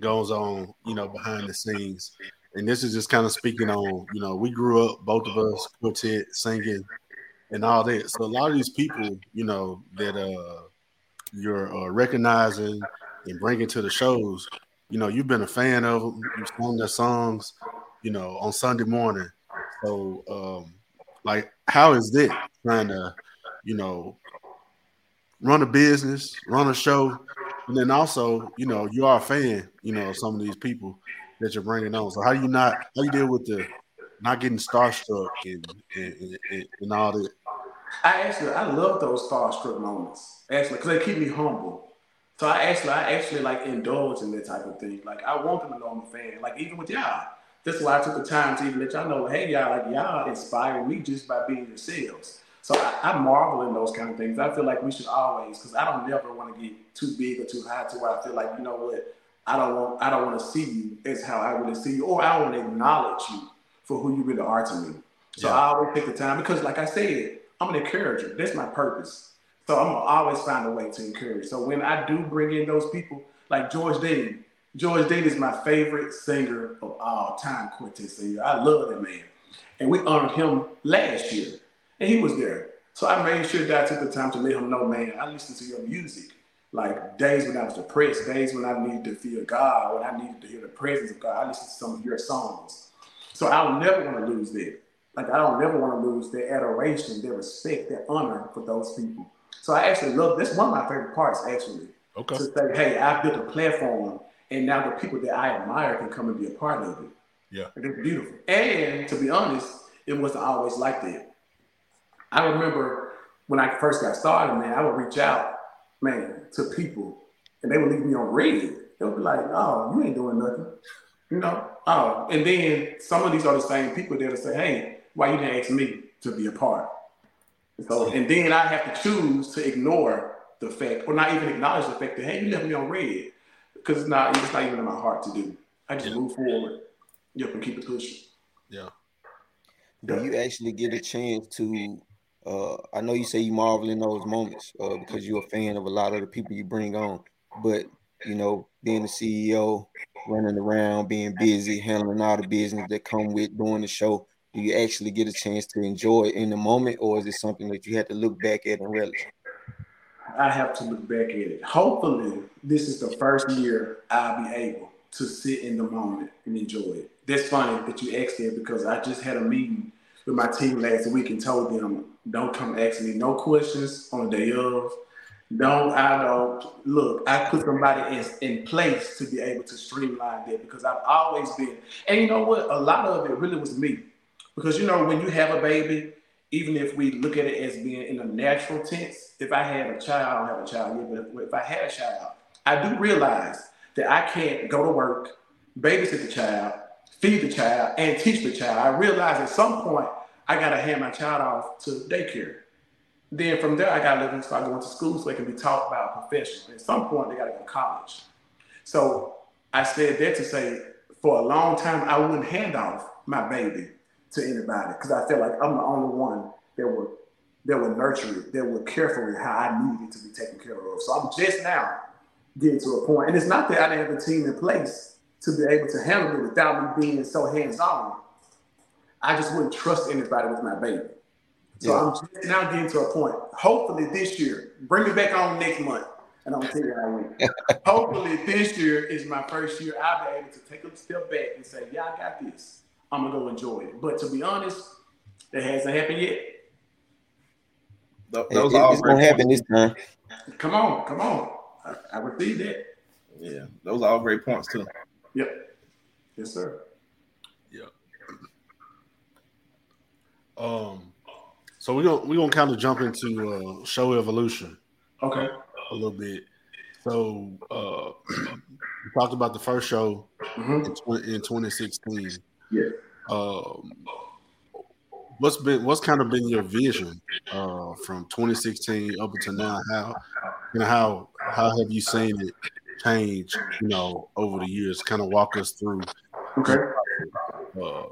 goes on, you know, behind the scenes. And this is just kind of speaking on, you know, we grew up, both of us, quartet, singing, and all that. So a lot of these people, you know, that uh, you're uh, recognizing and bringing to the shows, you know, you've been a fan of them, you've sung their songs, you know, on Sunday morning. So, um, like, how is it trying to you know, run a business, run a show, and then also, you know, you are a fan, you know, some of these people that you're bringing on. So how do you not how you deal with the not getting starstruck and and, and, and all that? I actually I love those starstruck moments actually because they keep me humble. So I actually I actually like indulge in that type of thing. Like I want them to know I'm a fan. Like even with y'all, that's why I took the time to even let y'all know, hey y'all, like y'all inspired me just by being yourselves. So I, I, marvel in those kind of things. I feel like we should always, because I don't never want to get too big or too high to where I feel like, you know what, I don't want I don't want to see you as how I really see you, or I don't want to acknowledge you for who you really are to me. So yeah. I always take the time because, like I said, I'm an encourager. That's my purpose. So I'm gonna always find a way to encourage. So when I do bring in those people, like George Dayton, George Dayton is my favorite singer of all time, quartet singer. I love that man, and we honored him last year, and he was there. So I made sure that I took the time to let him know, man, I listen to your music. Like days when I was depressed, days when I needed to feel God, when I needed to hear the presence of God, I listened to some of your songs. So I'll never want to lose that. Like I don't never want to lose their adoration, their respect, their honor for those people. So I actually love that's one of my favorite parts actually. Okay. To say, hey, I've built a platform and now the people that I admire can come and be a part of it. Yeah. It's beautiful. And to be honest, it wasn't always like that. I remember when I first got started, man, I would reach out, man, to people and they would leave me on read. They would be like, oh, you ain't doing nothing. You know? Oh, and then some of these are the same people that will say, hey, why you didn't ask me to be a part? So, and then I have to choose to ignore the fact, or not even acknowledge the fact that, hey, you left me on read. Because it's not, it's not even in my heart to do. I just yeah. move forward. Yep, and keep it pushing. Yeah. Do you actually get a chance to uh, I know you say you marvel in those moments uh, because you're a fan of a lot of the people you bring on, but you know, being the CEO, running around, being busy, handling all the business that come with doing the show, do you actually get a chance to enjoy in the moment, or is it something that you have to look back at and relish? I have to look back at it. Hopefully, this is the first year I'll be able to sit in the moment and enjoy it. That's funny that you asked that because I just had a meeting with my team last week and told them, don't come ask me no questions on the day of. Don't I don't look, I put somebody in, in place to be able to streamline that because I've always been, and you know what? A lot of it really was me. Because you know, when you have a baby, even if we look at it as being in a natural tense, if I had a child, I don't have a child yet, but if I had a child, I do realize that I can't go to work, babysit the child, feed the child, and teach the child. I realize at some point I gotta hand my child off to daycare. Then from there, I gotta let them start going to school so they can be taught by a professional. At some point, they gotta go to college. So I said that to say, for a long time, I wouldn't hand off my baby to anybody because I feel like I'm the only one that would that would nurture it, that would care for it how I needed it to be taken care of. So I'm just now getting to a point, and it's not that I didn't have a team in place to be able to handle it without me being so hands-on. I just wouldn't trust anybody with my baby. So yeah. I'm just now getting to a point. Hopefully this year, bring me back on next month, and I'm gonna tell you how I went. [laughs] Hopefully this year is my first year. I'll be able to take a step back and say, "Yeah, I got this." I'm gonna go enjoy it. But to be honest, that hasn't happened yet. Those it, it's gonna happen this time. Come on, come on. I, I received that. Yeah, those are all great points too. Yep. Yes, sir. Yeah. Um. So we're gonna we're gonna kind of jump into uh, show evolution. Okay. A little bit. So uh, [clears throat] we talked about the first show mm-hmm. in, in 2016. Yeah. Um, what's been what's kind of been your vision uh, from 2016 up until now? How you know how how have you seen it change? You know, over the years. Kind of walk us through. Okay. Uh,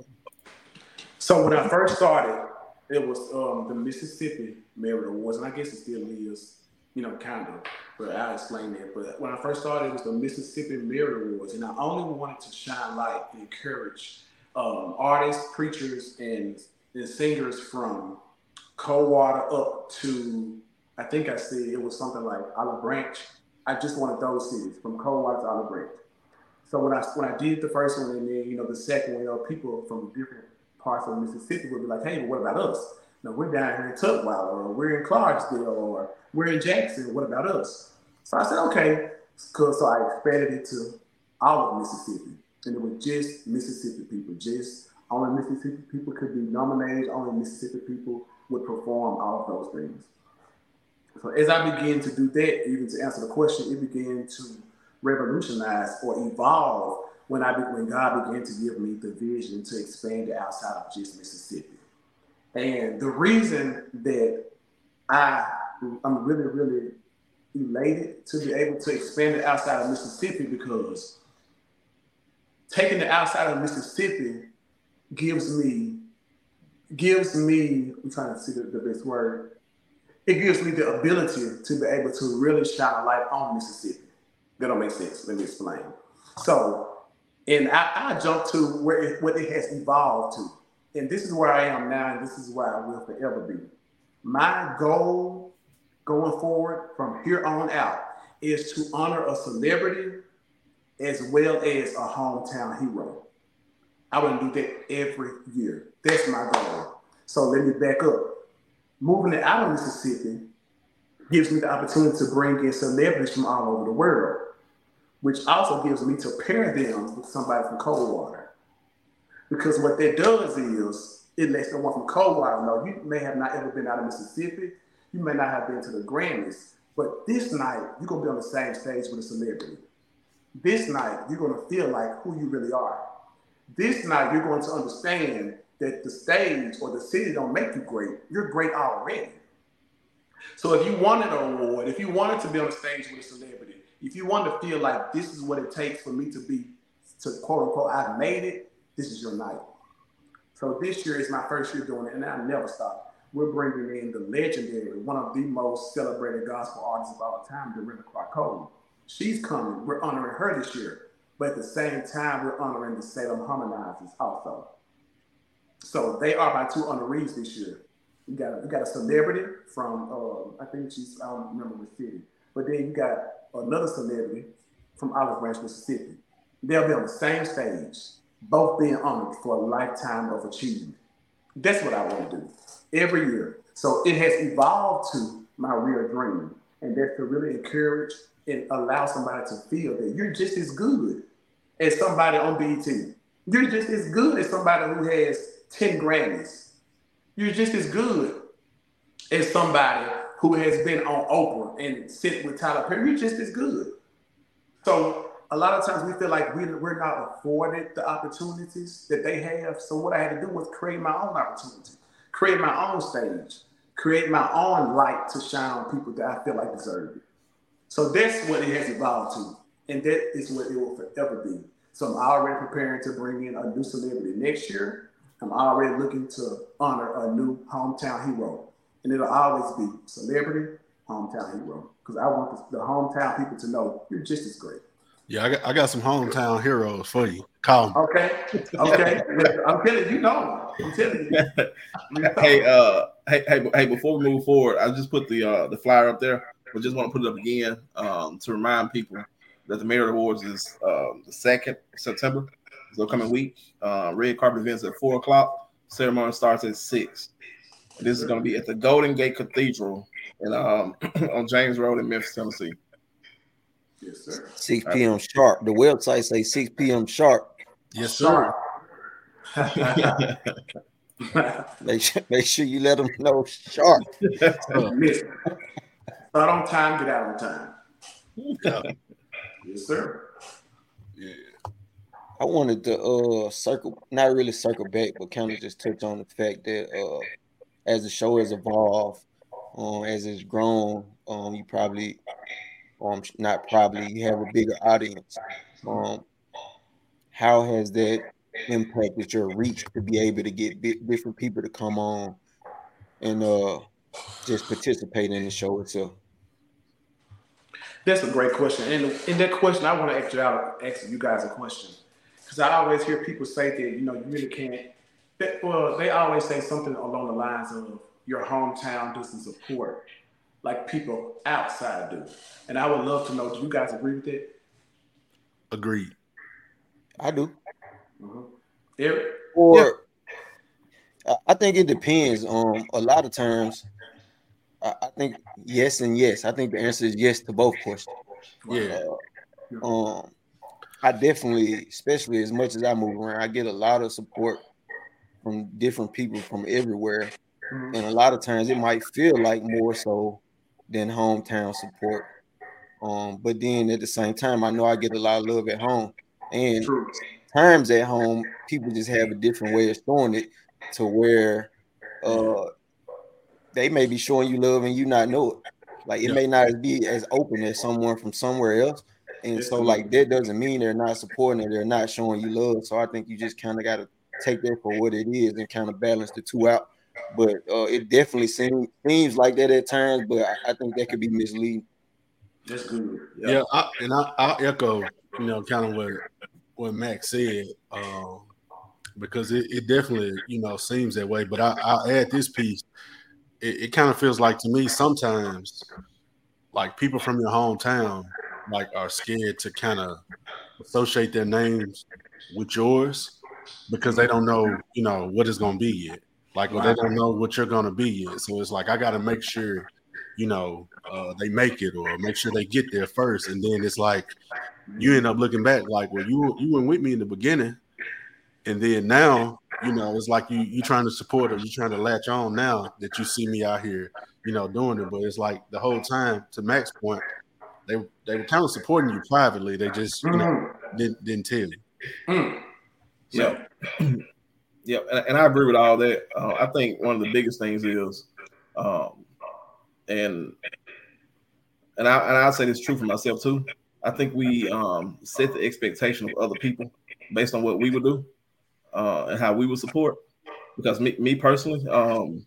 so when I first started, it was um, the Mississippi Merit Awards, and I guess it still is. You know, kind of, but I'll explain that. But when I first started, it was the Mississippi Merit Awards, and I only wanted to shine light and encourage um, artists, preachers, and, and singers from Coldwater up to I think I said it was something like Olive Branch. I just wanted those cities from Coldwater to Olive Branch. So when I when I did the first one and then you know the second one, you know, people from different parts of Mississippi would be like, hey, what about us? Know, we're down here in Tutwiler, or we're in Clarksdale, or we're in Jackson. What about us? So I said, okay, cool. so I expanded it to all of Mississippi and it was just Mississippi people. Just only Mississippi people could be nominated. Only Mississippi people would perform all of those things. So as I began to do that, even to answer the question, it began to revolutionize or evolve when I when God began to give me the vision to expand it outside of just Mississippi. And the reason that I I'm really really elated to be able to expand it outside of Mississippi because taking it outside of Mississippi gives me gives me I'm trying to see the, the best word. It gives me the ability to be able to really shine a light on Mississippi. That don't make sense. Let me explain. So, and I, I jump to where it, what it has evolved to, and this is where I am now, and this is where I will forever be. My goal going forward from here on out is to honor a celebrity as well as a hometown hero. I want to do that every year. That's my goal. So let me back up. Moving it out of Mississippi gives me the opportunity to bring in celebrities from all over the world, which also gives me to pair them with somebody from Coldwater. Because what that does is it lets the one from Coldwater know you may have not ever been out of Mississippi, you may not have been to the Grammys, but this night you're gonna be on the same stage with a celebrity. This night you're gonna feel like who you really are. This night you're going to understand that the stage or the city don't make you great. You're great already. So if you wanted an award, if you wanted to be on the stage with a celebrity, if you want to feel like this is what it takes for me to be, to quote unquote, I've made it, this is your night. So this year is my first year doing it, and I never stop. We're bringing in the legendary, one of the most celebrated gospel artists of all time, Dorinda Clark Cole. She's coming. We're honoring her this year. But at the same time, we're honoring the Salem Harmonizers also. So they are my two honorees this year. We got you got a celebrity from uh, I think she's I don't remember the city, but then you got another celebrity from Olive Branch, Mississippi. They'll be on the same stage, both being honored for a lifetime of achievement. That's what I want to do every year. So it has evolved to my real dream, and that's to really encourage and allow somebody to feel that you're just as good as somebody on BET. You're just as good as somebody who has 10 Grammys. You're just as good as somebody who has been on Oprah and sit with Tyler Perry. You're just as good. So a lot of times we feel like we, we're not afforded the opportunities that they have. So what I had to do was create my own opportunity, create my own stage, create my own light to shine on people that I feel like deserve it. So that's what it has evolved to. And that is what it will forever be. So I'm already preparing to bring in a new celebrity next year. I'm already looking to honor a new hometown hero. And it'll always be celebrity, hometown hero. Because I want the, the, hometown people to know you're just as great. Yeah, I got, I got some hometown heroes for you. Call them. Okay. Okay. [laughs] I'm telling you, know. I'm telling you. [laughs] hey, uh, hey, hey, hey, before we move forward, I just put the uh the flyer up there, but just want to put it up again um to remind people that the Merit Awards is um, the second September, so coming week. Uh, red carpet events at four o'clock. Ceremony starts at six. This is going to be at the Golden Gate Cathedral in, um, [clears throat] on James Road in Memphis, Tennessee. Yes, sir. 6 p.m. sharp. The website say 6 p.m. sharp. Yes, sir. [laughs] make, sure, make sure you let them know sharp. Start on time, get out on time. Yeah. Yes, sir. Yeah. I wanted to uh circle, not really circle back, but kind of just touch on the fact that uh as the show has evolved, um, as it's grown, um, you probably, um, not probably, you have a bigger audience. Um, how has that impacted your reach to be able to get different people to come on and uh just participate in the show itself? That's a great question. And in that question, I want to ask you, ask you guys a question. Because I always hear people say that, you know, you really can't. That, well, they always say something along the lines of your hometown doesn't support like people outside do. And I would love to know, do you guys agree with that? Agreed. I do. Mm-hmm. Eric? Or yeah. I think it depends. Um, a lot of times I, think yes and yes. I think the answer is yes to both questions. Yeah. Uh, um, I definitely, especially as much as I move around, I get a lot of support from different people from everywhere, mm-hmm. and a lot of times it might feel like more so than hometown support. Um, but then at the same time, I know I get a lot of love at home, and True. times at home, people just have a different way of showing it to where uh they may be showing you love and you not know it. Like it Yeah. may not be as open as someone from somewhere else. And so like that doesn't mean they're not supporting it, they're not showing you love. So I think you just kind of gotta take that for what it is and kind of balance the two out. But uh, it definitely seems seems like that at times, but I, I think that could be misleading. That's good. Yeah, I, and I, I'll echo, you know, kind of what what Max said, um, because it, it definitely, you know, seems that way. But I, I'll add this piece. It, it kind of feels like to me sometimes, like people from your hometown, like are scared to kind of associate their names with yours because they don't know, you know, what it's gonna be yet. Like, or they don't know what you're gonna be yet. So it's like I got to make sure you know, uh, they make it or make sure they get there first. And then it's like you end up looking back like, well, you you went with me in the beginning, and then now, you know, it's like you you trying to support or you trying to latch on now that you see me out here, you know, doing it. But it's like the whole time, to Max's point, they they were kind of supporting you privately. They just you know didn't didn't tell you. Mm. Yeah. [clears throat] yeah, and, and I agree with all that. Uh, I think one of the biggest things is, um, and and I and I say this true for myself too. I think we um, set the expectation of other people based on what we would do uh, and how we would support. Because me, me personally, um,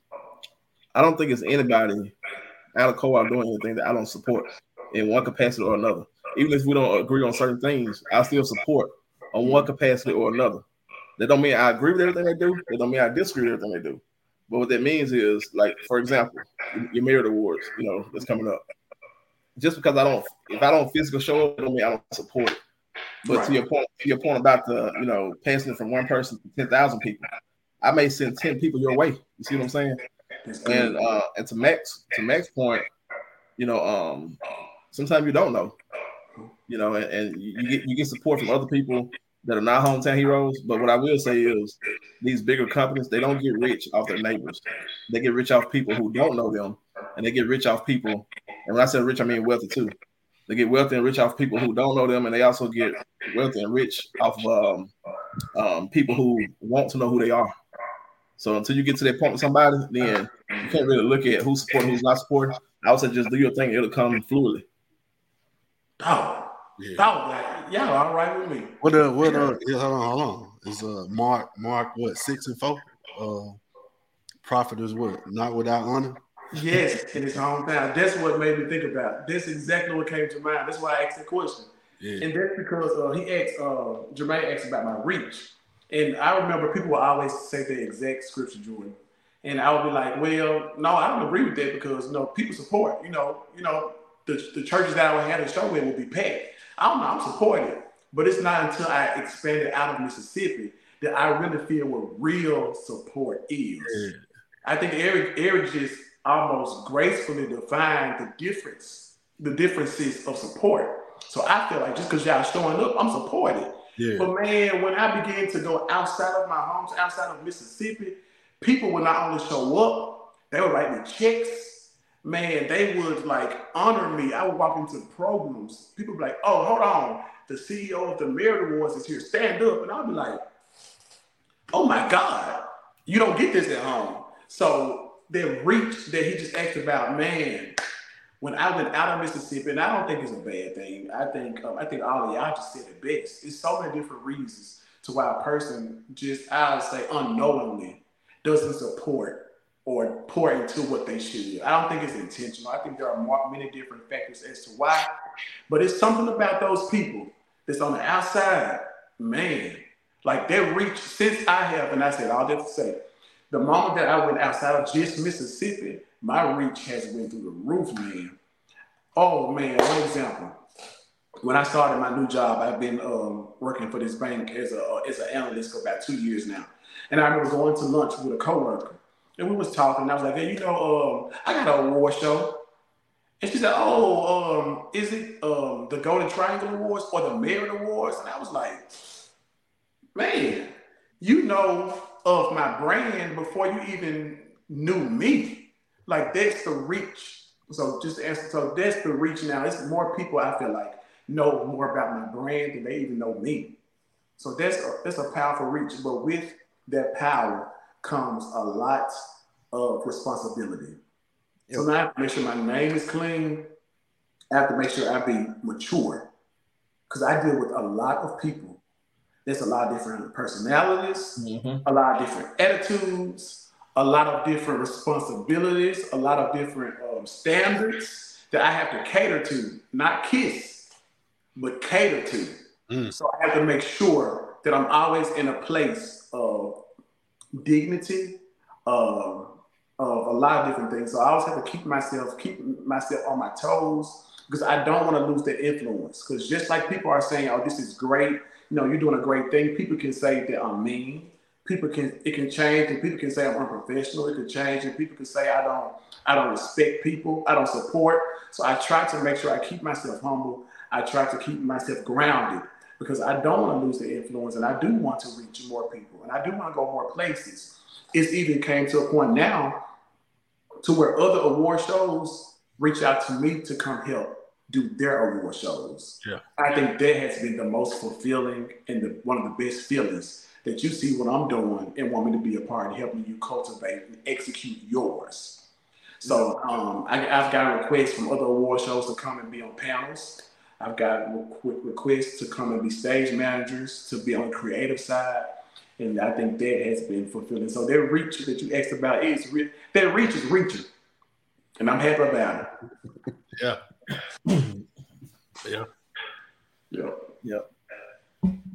I don't think it's anybody out of co-op doing anything that I don't support in one capacity or another. Even if we don't agree on certain things, I still support on one capacity or another. That don't mean I agree with everything they do. That don't mean I disagree with everything they do. But what that means is, like, for example, your merit awards, you know, that's coming up. Just because I don't, if I don't physically show up, I don't mean I don't support it. But Right. to your point, to your point about the, you know, passing it from one person to ten thousand people, I may send ten people your way. You see what I'm saying? And uh, and to Max, to Max point, you know, um, sometimes you don't know, you know, and, and you get you get support from other people that are not hometown heroes. But what I will say is, these bigger companies they don't get rich off their neighbors. They get rich off people who don't know them, and they get rich off people. And when I say rich, I mean wealthy too. They get wealthy and rich off people who don't know them, and they also get wealthy and rich off of um, um, people who want to know who they are. So until you get to that point with somebody, then you can't really look at who's supporting, who's not supporting. I would say just do your thing; it'll come fluidly. Dog, Yeah. dog, like, y'all all right with me? What uh what uh yeah, hold on, hold on. Is uh Mark Mark what six and four? Uh Prophet is what? Not without honor? Yes, in his hometown. That's what made me think about. it. That's exactly what came to mind. That's why I asked the question. Yeah. And that's because uh, he asked, uh, Jermaine asked about my reach. And I remember people will always say the exact scripture, Jordan. And I would be like, well, no, I don't agree with that because you know people support. You know, you know, the, the churches that I would have a show with would be packed. I don't know, I'm supporting. But it's not until I expanded out of Mississippi that I really feel what real support is. Yeah. I think Eric Eric just almost gracefully defined the difference, the differences of support. So I feel like just because y'all showing up, I'm supported. Yeah. But man, when I began to go outside of my homes, outside of Mississippi, people would not only show up, they would write me checks. Man, they would like honor me. I would walk into programs. People would be like, oh, hold on. The CEO of the Merit Awards is here. Stand up. And I'll be like, oh my God, you don't get this at home. So the reach that he just asked about, man, when I went out of Mississippi, and I don't think it's a bad thing. I think um, I think all of y'all just said it best. It's so many different reasons to why a person just I'll say unknowingly doesn't support or pour into what they should. I don't think it's intentional. I think there are more, many different factors as to why, but it's something about those people that's on the outside, man. Like their reach since I have, and I said all that to say, the moment that I went outside of just Mississippi, my reach has went through the roof, man. Oh man, one example. When I started my new job, I've been um, working for this bank as a uh, as an analyst for about two years now. And I remember going to lunch with a coworker, and we was talking. And I was like, "Hey, you know, um, I got an award show." And she said, "Oh, um, is it um, the Golden Triangle Awards or the Merit Awards?" And I was like, "Man, you know of my brand before you even knew me. Like that's the reach. So just to answer, so that's the reach now. It's more people I feel like know more about my brand than they even know me. So that's a, that's a powerful reach. But with that power comes a lot of responsibility. So now I have to make sure my name is clean. I have to make sure I be mature. Because I deal with a lot of people. There's a lot of different personalities, mm-hmm. a lot of different attitudes, a lot of different responsibilities, a lot of different um, standards that I have to cater to, not kiss, but cater to. Mm. So I have to make sure that I'm always in a place of dignity, of, of a lot of different things. So I always have to keep myself, keep myself on my toes because I don't want to lose that influence. Because just like people are saying, oh, this is great, you know, you're doing a great thing, people can say that I'm mean. People can it can change and people can say I'm unprofessional. It can change and people can say I don't I don't respect people. I don't support. So I try to make sure I keep myself humble. I try to keep myself grounded because I don't want to lose the influence and I do want to reach more people and I do want to go more places. It's even came to a point now to where other award shows reach out to me to come help do their award shows. Yeah. I think that has been the most fulfilling and the, one of the best feelings that you see what I'm doing and want me to be a part of helping you cultivate and execute yours. So um, I, have got requests from other award shows to come and be on panels. I've got requests to come and be stage managers, to be on the creative side. And I think that has been fulfilling. So that reach that you asked about is re- their reach is reaching. And I'm happy about it. Yeah. Yeah. Yeah. Yeah.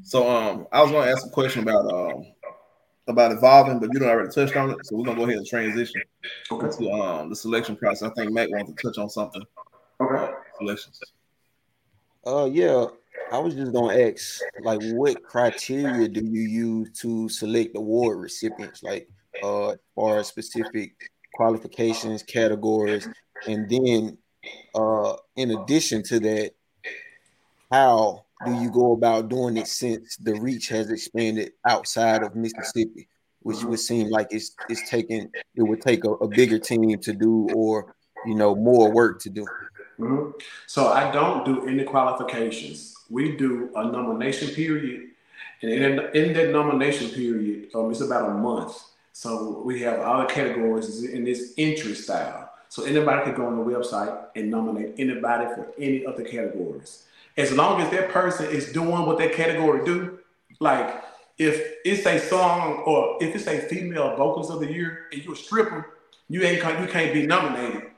So um I was gonna ask a question about um about evolving, but you don't already touched on it. So we're gonna go ahead and transition okay. to um the selection process. I think Matt wants to touch on something. Okay. Uh, selections. Uh, yeah, I was just gonna ask, like, what criteria do you use to select award recipients, like, uh, or specific qualifications, categories, and then, uh, in addition to that, how do you go about doing it since the reach has expanded outside of Mississippi, which would seem like it's it's taking it would take a, a bigger team to do, or you know, more work to do. Mm-hmm. So I don't do any qualifications. We do a nomination period, and in, in that nomination period, um, it's about a month. So we have all the categories in this entry style. So anybody can go on the website and nominate anybody for any of the categories. As long as that person is doing what that category do, like if it's a song or if it's a female vocalist of the year and you're a stripper, you ain't you can't be nominated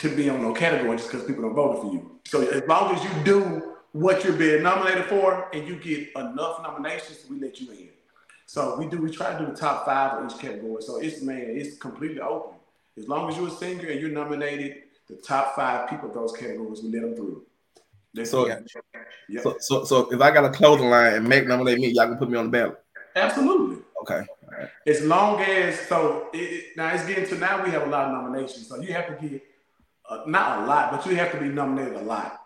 to be on no category just because people don't vote for you. So as long as you do what you're being nominated for and you get enough nominations, we let you in. So we do we try to do the top five of each category. So it's man, it's completely open. As long as you're a singer and you're nominated, the top five people of those categories, we let them through. so, yeah. so, so, so if I got a clothing line and make nominate me, y'all can put me on the ballot. Absolutely. Okay. As long as so it, now it's getting to now we have a lot of nominations, so you have to get uh, not a lot, but you have to be nominated a lot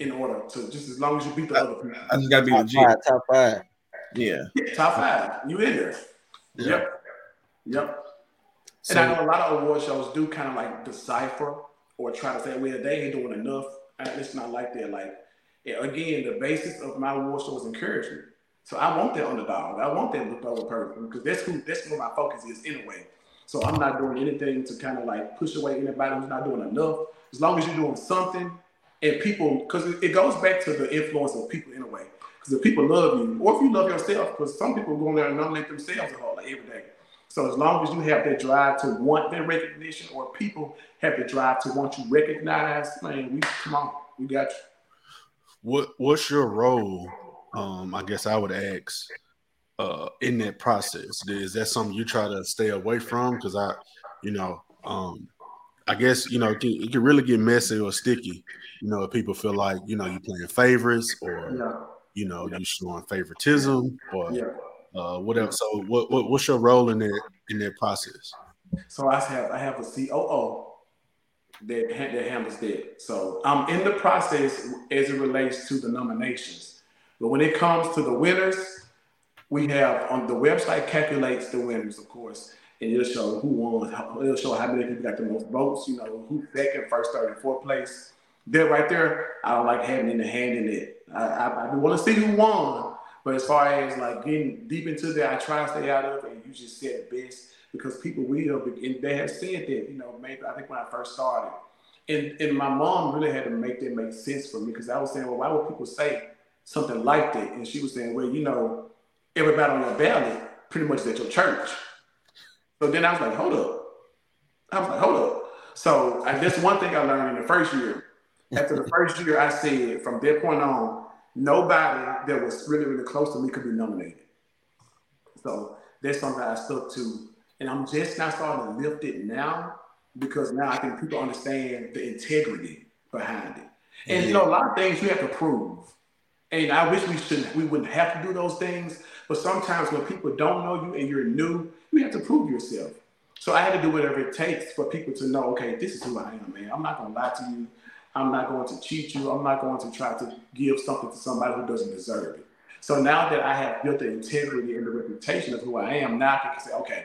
in order to just as long as you beat the I, other people. I just gotta be top legit. Five, top five. Yeah. Top five. You in there. Yeah. Yep. Yep. So, and I know a lot of award shows do kind of like decipher or try to say, well, they ain't doing enough. It's not like that. Like, again, the basis of my award show is encouragement. So I want that underdog. I want that looked over person because that's who that's where my focus is anyway. So I'm not doing anything to kind of like push away anybody who's not doing enough. As long as you're doing something, and people, because it goes back to the influence of people anyway. Because if people love you, or if you love yourself, because some people go in there and nominate themselves a whole like every day. So as long as you have that drive to want that recognition, or people have the drive to want you recognized, man, we come on, we got you. What What's your role? Um, I guess I would ask uh, in that process? Is that something you try to stay away from? Because I, you know, um, I guess you know it can, it can, really get messy or sticky. You know, if people feel like you know you're playing favorites or yeah. you know you're showing favoritism or yeah. Uh, whatever. So, what, what what's your role in that in that process? So I have I have a COO that that handles that. So I'm in the process as it relates to the nominations. But when it comes to the winners, we have on the website calculates the winners, of course, and it'll show who won. It'll show how many people got the most votes. You know, who second, first, third, and fourth place. There, right there, I don't like having in the hand in it. I, I, I want to see who won, but as far as like getting deep into that, I try to stay out of. And you just said it best. because people will, and they have said that, you know, maybe I think when I first started, and and my mom really had to make that make sense for me because I was saying, well, why would people say something like that? And she was saying, well, you know, everybody on your ballot pretty much is at your church. So then I was like, hold up. I was like, hold up. So I, that's one thing I learned in the first year. After the first year, I said from that point on, nobody that was really, really close to me could be nominated. So that's something I stuck to. And I'm just now starting to lift it now because now I think people understand the integrity behind it. And you know, a lot of things you have to prove. And I wish we shouldn't, we wouldn't have to do those things. But sometimes when people don't know you and you're new, you have to prove yourself. So I had to do whatever it takes for people to know, okay, this is who I am, man. I'm not gonna lie to you. I'm not going to cheat you. I'm not going to try to give something to somebody who doesn't deserve it. So now that I have built the integrity and the reputation of who I am, now I can say, okay,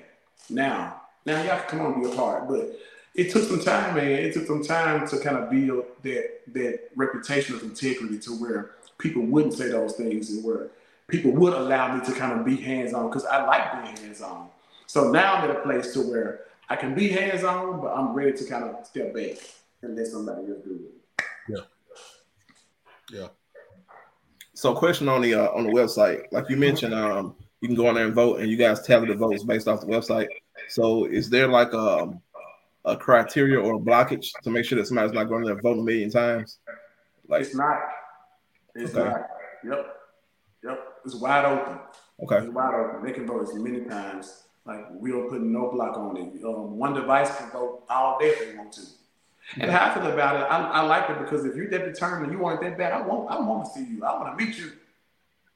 now, now y'all can come on and be a part. But it took some time, man. It took some time to kind of build that that reputation of integrity to where people wouldn't say those things and where people would allow me to kind of be hands on because I like being hands on. So now I'm at a place to where I can be hands on, but I'm ready to kind of step back and let somebody else do it. Yeah. Yeah. So, question on the uh, on the website, like you mentioned, um, you can go on there and vote, and you guys tally the votes based off the website. So, is there like a um, a criteria or a blockage to make sure that somebody's not going there voting a million times? Like it's not. It's okay. not. Yep. Yep. It's wide open. Okay. It's wide open. They can vote as many times. Like we don't put no block on it. Um, one device can vote all day if they want to. And how I feel about it, I, I, like it because if you're that determined, you want it that bad, I want, I want to see you. I want to meet you.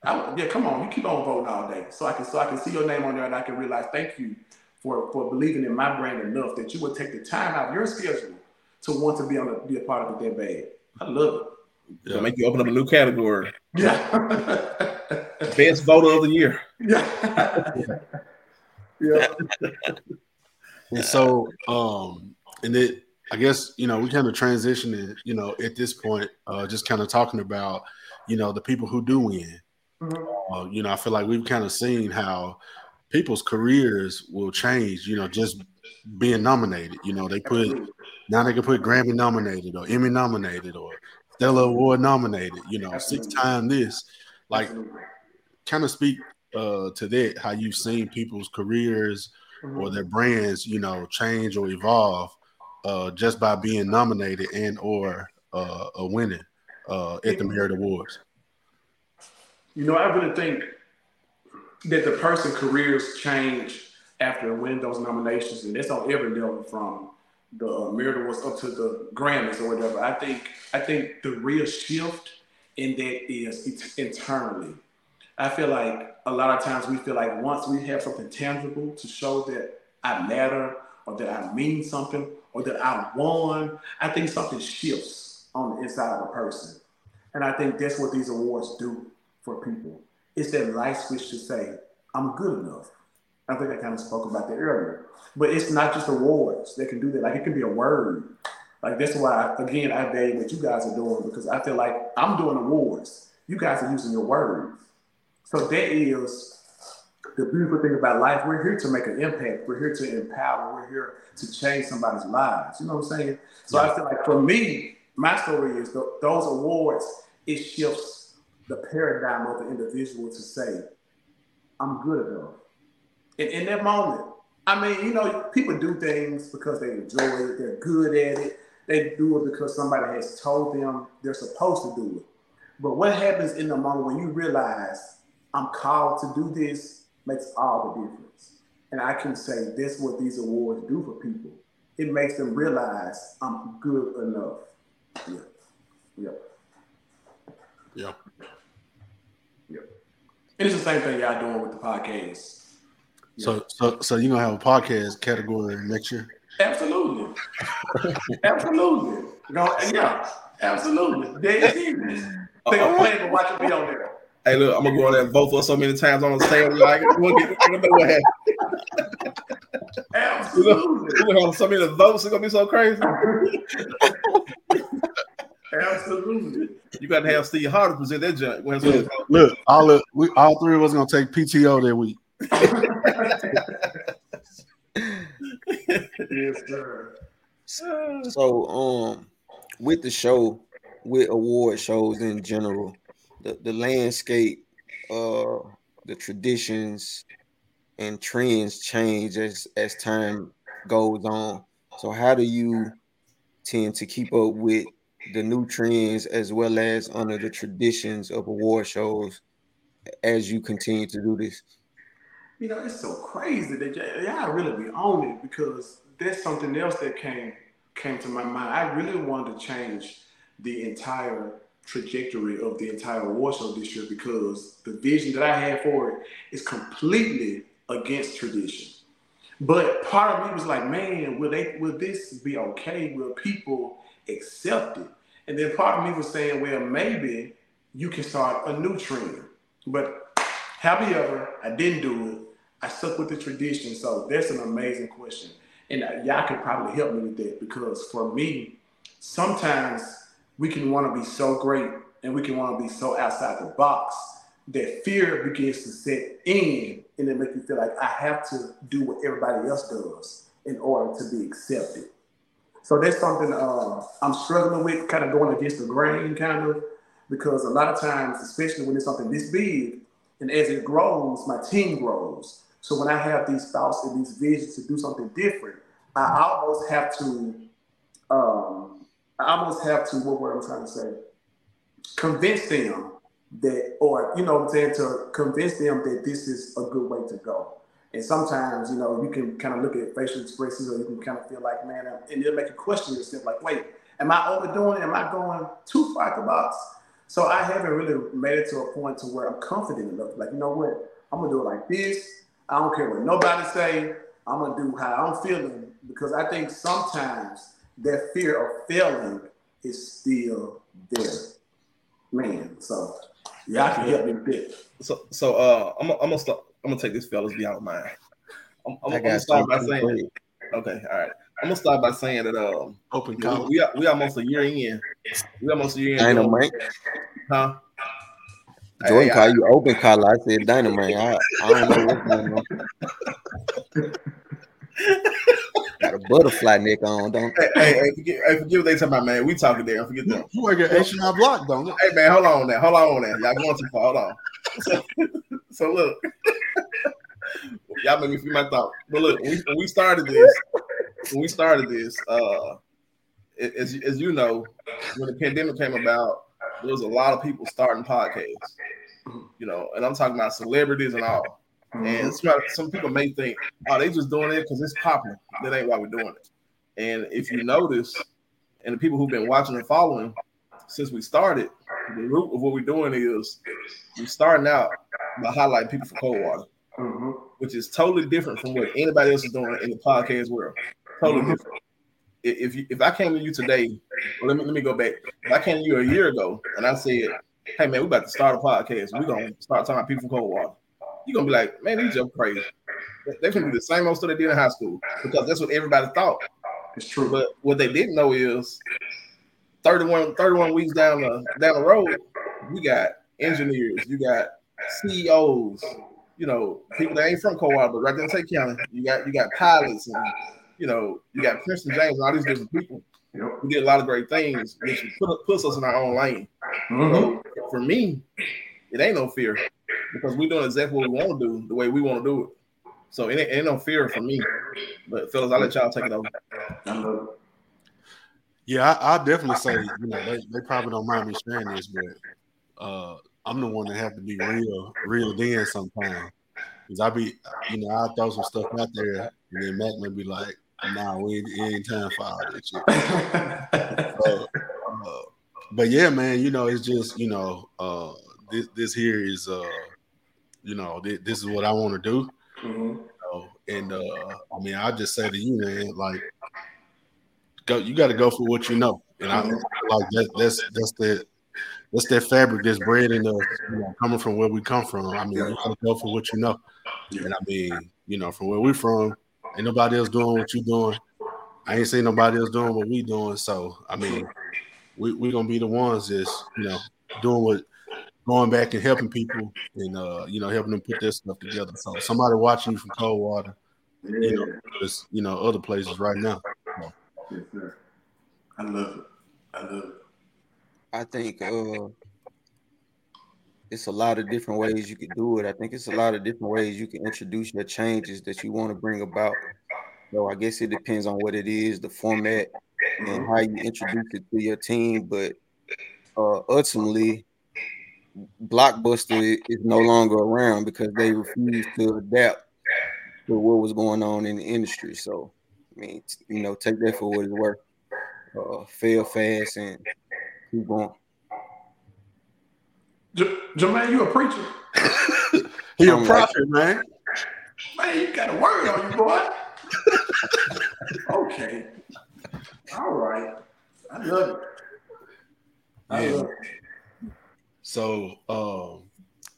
I, yeah, come on, you keep on voting all day, so I can, so I can see your name on there, and I can realize, thank you for for believing in my brand enough that you would take the time out of your schedule to want to be on a, be a part of it that bad. I love it. Yeah, make you open up a new category. Yeah. [laughs] Best voter of the year. [laughs] Yeah. yeah. [laughs] and so, um, and it I guess you know we kind of transitioned, you know, at this point, uh, just kind of talking about, you know, the people who do win. Mm-hmm. Uh, you know, I feel like we've kind of seen how people's careers will change. You know, just being nominated. You know, they put now they can put Grammy nominated or Emmy nominated or Stella Award nominated. You know, six time this. Like, kind of speak uh, to that. How you've seen people's careers mm-hmm. or their brands, you know, change or evolve uh, just by being nominated and or uh, winning uh, at the Merit Awards? You know, I really think that the person careers change after winning those nominations, and that's on every level from the uh, Merit Awards up to the Grammys or whatever. I think I think the real shift in that is internally. I feel like a lot of times we feel like once we have something tangible to show that I matter or that I mean something or that I won, I think something shifts on the inside of a person. And I think that's what these awards do for people. It's that light switch to say, I'm good enough. I think I kind of spoke about that earlier. But it's not just awards that can do that. Like it can be a word. Like that's why, again, I value what you guys are doing because I feel like I'm doing awards. You guys are using your words. So that is the beautiful thing about life, we're here to make an impact. We're here to empower. We're here to change somebody's lives. You know what I'm saying? So yeah. I feel like for me, my story is the, those awards, it shifts the paradigm of the individual to say, I'm good enough. And in that moment, I mean, you know, people do things because they enjoy it, they're good at it, they do it because somebody has told them they're supposed to do it. But what happens in the moment when you realize I'm called to do this makes all the difference. And I can say this what these awards do for people. It makes them realize I'm good enough. Yeah. Yeah. Yeah. Yeah. And it's the same thing y'all doing with the podcast. Yeah. So so so you're gonna have a podcast category next year? Absolutely. [laughs] absolutely. No, yeah, absolutely. Dead serious. They gonna plan to watch it be on there. Hey, look, I'm gonna go on there and vote for so many times on the stand. Like, [laughs] we'll get, what happened. Absolutely. We're gonna have so many votes. It's gonna be so crazy. Absolutely. You got to have Steve Harvey present that junk. Look, look, all of, we, all three of us gonna take PTO that week. [laughs] yes, sir. So, um, with the show, with award shows in general, the, the landscape, uh, the traditions and trends change as as time goes on. So, how do you tend to keep up with the new trends as well as under the traditions of award shows as you continue to do this? You know, it's so crazy that y'all really be on it because there's something else that came came to my mind. I really wanted to change the entire trajectory of the entire award show this year because the vision that I had for it is completely against tradition. But part of me was like, man, will they will this be okay? Will people accept it? And then part of me was saying, well, maybe you can start a new trend. But happy ever, I didn't do it. I stuck with the tradition. So that's an amazing question. And y'all could probably help me with that because for me, sometimes we can want to be so great and we can want to be so outside the box that fear begins to set in and it makes you feel like I have to do what everybody else does in order to be accepted. So that's something uh, I'm struggling with, kind of going against the grain, kind of, because a lot of times, especially when it's something this big, and as it grows, my team grows. So when I have these thoughts and these visions to do something different, I almost have to, um, I almost have to, what word I'm trying to say, convince them that, or you know what I'm saying, to convince them that this is a good way to go. And sometimes, you know, you can kind of look at facial expressions, or you can kind of feel like, man, and it'll make you question yourself, like, wait, am I overdoing? It? Am I going too far the box? So I haven't really made it to a point to where I'm confident enough. Like, you know what? I'm gonna do it like this. I don't care what nobody say. I'm gonna do how I'm feeling because I think sometimes that fear of failing is still there, man. So yeah, I can help me with So, so uh, I'm, I'm gonna start. I'm gonna take this fellas beyond mine. I'm, I'm, I'm gonna start by saying, okay, all right. I'm gonna start by saying that um, open college. We are we almost a year in. We almost a year in. Dynamite, huh? Jordan hey, call you open collar. I said dynamite. I, I don't know what's going on. [laughs] Got a butterfly neck on, don't hey, hey, hey, forget, hey, forget what they talking about, man. We talking there. Forget them. You work at H&R Block, don't you? Hey, man, hold on there. Hold on there. Y'all going too far. Hold on. So, [laughs] so look. [laughs] Y'all make me feel my thought. But look, when we, when we started this, when we started this, uh, as, as you know, when the pandemic came about, there was a lot of people starting podcasts. You know, and I'm talking about celebrities and all. Mm-hmm. And some, some people may think, oh, they just doing it because it's popular. That ain't why we're doing it. And if you notice, and the people who've been watching and following since we started, the root of what we're doing is we're starting out by highlighting people from Coldwater, mm-hmm. which is totally different from what anybody else is doing in the podcast world. Totally mm-hmm. different. If you, if I came to you today, well, let me let me go back. If I came to you a year ago and I said, "Hey man, we're about to start a podcast. We're gonna start talking about people from Coldwater," you're gonna be like, "Man, these are crazy." They're gonna do the same old stuff they did in high school because that's what everybody thought. It's true. But what they didn't know is 31, 31 weeks down the down the road, you got engineers, you got CEOs, you know, people that ain't from Coldwater, but right there in Tate County, you got you got pilots and you know, you got Princeton James and all these different people. We did a lot of great things, which put, puts us in our own lane. Mm-hmm. So for me, it ain't no fear because we're doing exactly what we want to do the way we want to do it. So it ain't, it ain't no fear for me. But fellas, I'll let y'all take it over. Yeah, I, will definitely say, you know, they, they probably don't mind me sharing this, but uh, I'm the one that have to be real, real then sometimes. Because I be, you know, I throw some stuff out there, and then Matt may be like, "Nah, we ain't, ain't time for all that shit." [laughs] uh, uh, but yeah, man, you know, it's just, you know, uh, this this here is, uh, you know, this, this is what I want to do. Mm-hmm. You know, and uh, I mean, I just say to you, man, like, go, you got to go for what you know, and I like that. That's that's the that's that fabric that's bred in us, you know, coming from where we come from. I mean, you gotta go for what you know. And I mean, you know, from where we from, ain't nobody else doing what you doing. I ain't seen nobody else doing what we doing. So I mean, we we gonna be the ones that's you know doing what going back and helping people and uh you know helping them put their stuff together. So somebody watching you from Coldwater, yeah. you know, just, you know, other places right now. Yes, sir. I love it. I love it. I think uh it's a lot of different ways you can do it. I think it's a lot of different ways you can introduce your changes that you want to bring about. So I guess it depends on what it is, the format, and how you introduce it to your team. But uh, ultimately, Blockbuster is no longer around because they refused to adapt to what was going on in the industry. So, I mean, you know, take that for what it's worth. Uh, fail fast and keep going. J- Jermaine, you a preacher? [laughs] he a prophet, like, man. Man, you got a word on you, boy. okay. All right. I love it. I yeah. love it. So, um,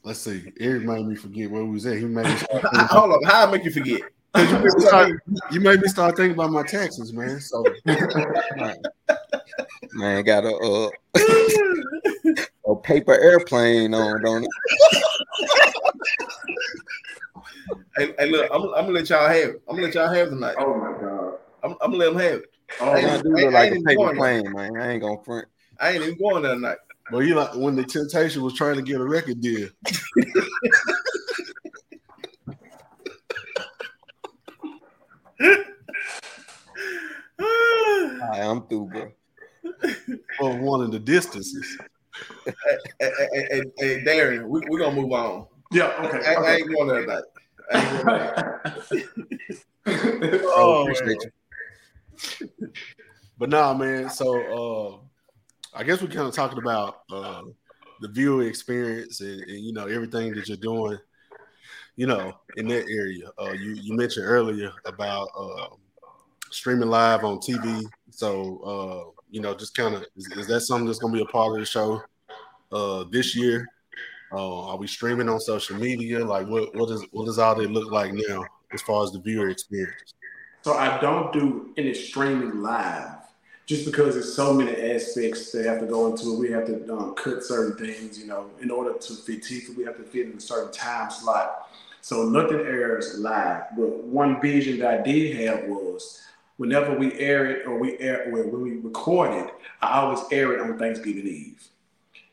let's see. Eric made me forget where we was at. He made me [laughs] hold on. How I make you forget? You made, start, you made me start thinking about my taxes, man. So, [laughs] [laughs] man, got a uh, a paper airplane on, don't it? hey, hey, look, I'm, I'm, gonna let y'all have it. I'm gonna let y'all have tonight. Oh my god, I'm, I'm gonna let them have it. Oh, I do look like a paper plane, man. I ain't gonna front. I ain't even going that night. But you like when the Temptation was trying to get a record deal. Hi, I'm through, bro. Of one of the distances. hey, hey, hey, hey, Darren, we, we're gonna move on. Yeah, okay. I, okay. I ain't going that night. [laughs] oh, appreciate you. But nah, man. So uh I guess we're kind of talking about uh the viewer experience and, and, you know everything that you're doing, you know, in that area. Uh you you mentioned earlier about uh streaming live on TV. So uh, you know, just kind of is, is, that something that's gonna be a part of the show uh this year? Uh, are we streaming on social media? Like what what is what does all that look like now as far as the viewer experience? So I don't do any streaming live just because there's so many aspects that have to go into it. We have to um, cut certain things, you know, in order to fit TV, we have to fit in a certain time slot. So nothing airs live. But one vision that I did have was whenever we air it or we air when we record it, I always air it on Thanksgiving Eve.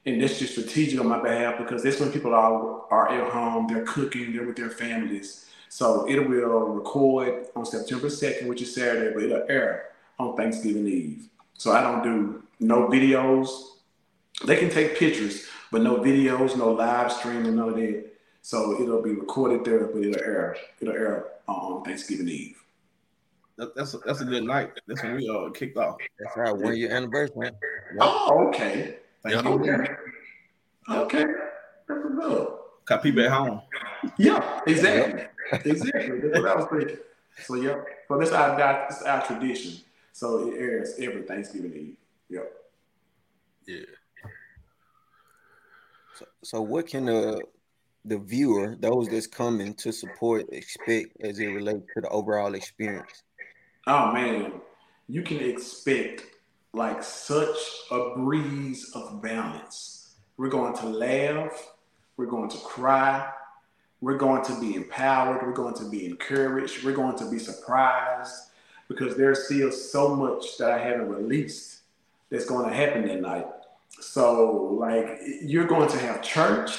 And that's just strategic on my behalf because that's when people are are at home, they're cooking, they're with their families. So it will record on September 2nd, which is Saturday, but it'll air on Thanksgiving Eve. So I don't do no videos. They can take pictures, but no videos, no live streaming, none of that. So it'll be recorded there, but it'll air. It'll air on Thanksgiving Eve that's a, that's a good night. That's when we uh kicked off. That's right, one year anniversary. Yep. Oh, okay. Thank yep. you. Okay. Okay. That's good. Got people at home. Yeah, exactly. exactly. That's what I was thinking. So yep. So this our this our tradition. So it airs every Thanksgiving Eve. Yep. Yeah. So, so what can the the viewer, those that's coming to support, expect as it relates to the overall experience? Oh man, you can expect like such a breeze of balance. We're going to laugh, we're going to cry, we're going to be empowered, we're going to be encouraged, we're going to be surprised because there's still so much that I haven't released that's going to happen that night. So, like, you're going to have church,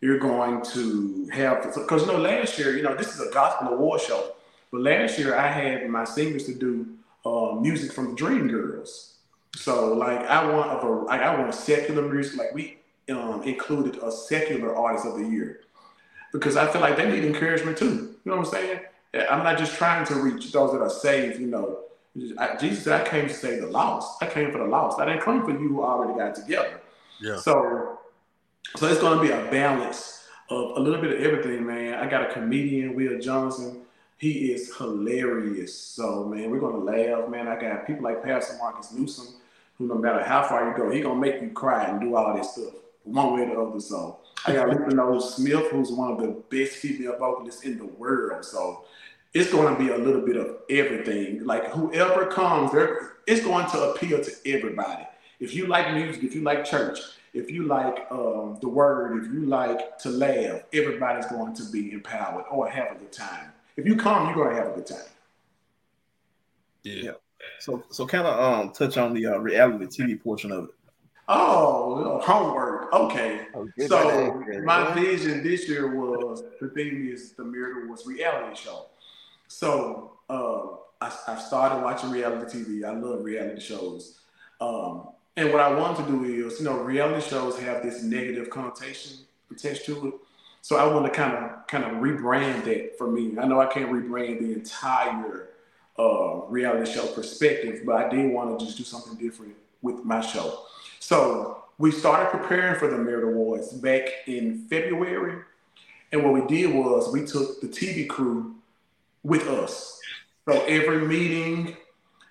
you're going to have, because you know, last year, you know, this is a gospel award show. But last year I had my singers to do uh, music from the Dreamgirls. So like I want a like I want a secular music. Like we um, included a secular artist of the year because I feel like they need encouragement too. You know what I'm saying? I'm not just trying to reach those that are saved. You know, I, Jesus said I came to save the lost. I came for the lost. I didn't come for you who already got together. Yeah. So, so it's going to be a balance of a little bit of everything, man. I got a comedian, Will Johnson. He is hilarious. So man, we're gonna laugh, man. I got people like Pastor Marcus Newsom, who no matter how far you go, he gonna make you cry and do all this stuff one way or the other. So I got Knowles Smith, who's one of the best female vocalists in the world. So it's going to be a little bit of everything. Like whoever comes, there, it's going to appeal to everybody. If you like music, if you like church, if you like um, the word, if you like to laugh, everybody's going to be empowered or have a good time If you come, you're gonna have a good time. Yeah. So so kind of um touch on the uh, reality TV portion of it. Oh, homework. Okay. Oh, So my vision this year was the theme is the Merit Awards reality show. So uh, I, I started watching reality TV. I love reality shows. Um, and what I wanted to do is, you know, reality shows have this negative connotation attached to it. So I want to kind of kind of rebrand that for me. I know I can't rebrand the entire uh, reality show perspective, but I did want to just do something different with my show. So we started preparing for the Merit Awards back in February. And what we did was we took the TV crew with us. So every meeting,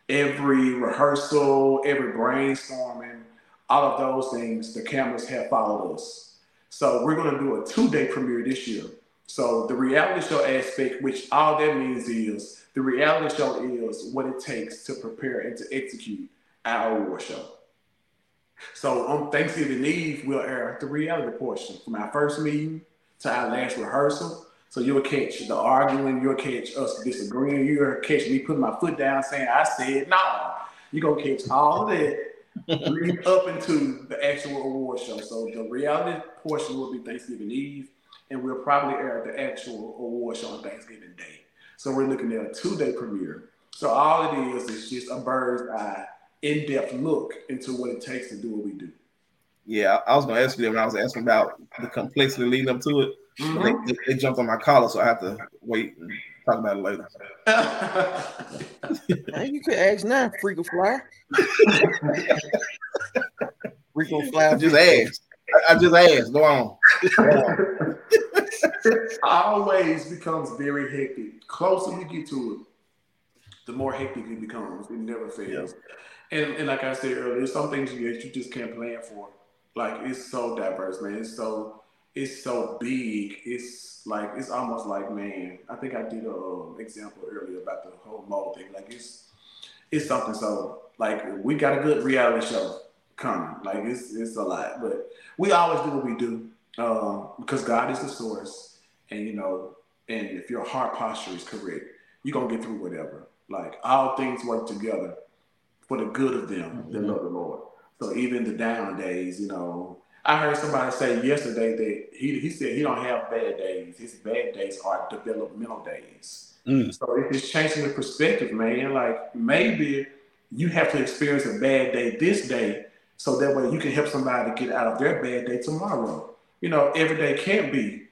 every rehearsal, every brainstorming, all of those things, the cameras have followed us. So we're going to do a two-day premiere this year. So the reality show aspect, which all that means is the reality show is what it takes to prepare and to execute our award show. So on Thanksgiving Eve, we'll air the reality portion from our first meeting to our last rehearsal. So you'll catch the arguing, you'll catch us disagreeing, you'll catch me putting my foot down saying I said no. You're gonna catch all of that leading up into the actual award show. So the reality portion will be Thanksgiving Eve, and we'll probably air the actual award show on Thanksgiving Day. So we're looking at a two-day premiere. So all it is is just a bird's eye, in-depth look into what it takes to do what we do. Yeah, I was gonna ask you that when I was asking about the complexity leading up to it. But Mhm. They, they jumped on my collar, so I have to wait and talk about it later. Man, you could ask now, freak fly. [laughs] freak fly. I just asked. I, I just asked. Go on. it [laughs] always becomes very hectic. Closer you get to it, the more hectic it becomes. It never fails. And and like I said earlier, there's some things you you just can't plan for. Like it's so diverse, man. It's so it's so big. It's like it's almost like man. I think I did a um, example earlier about the whole mold thing. Like it's it's something so like we got a good reality show coming. Like it's it's a lot, but we always do what we do um, because God is the source, and you know, and if your heart posture is correct, you're gonna get through whatever. Like all things work together for the good of them that love the Lord. So even the down days, you know, I heard somebody say yesterday that he he said he don't have bad days. His bad days are developmental days. Mm. So it's just changing the perspective, man. Like maybe you have to experience a bad day this day, so that way you can help somebody get out of their bad day tomorrow. You know, every day can't be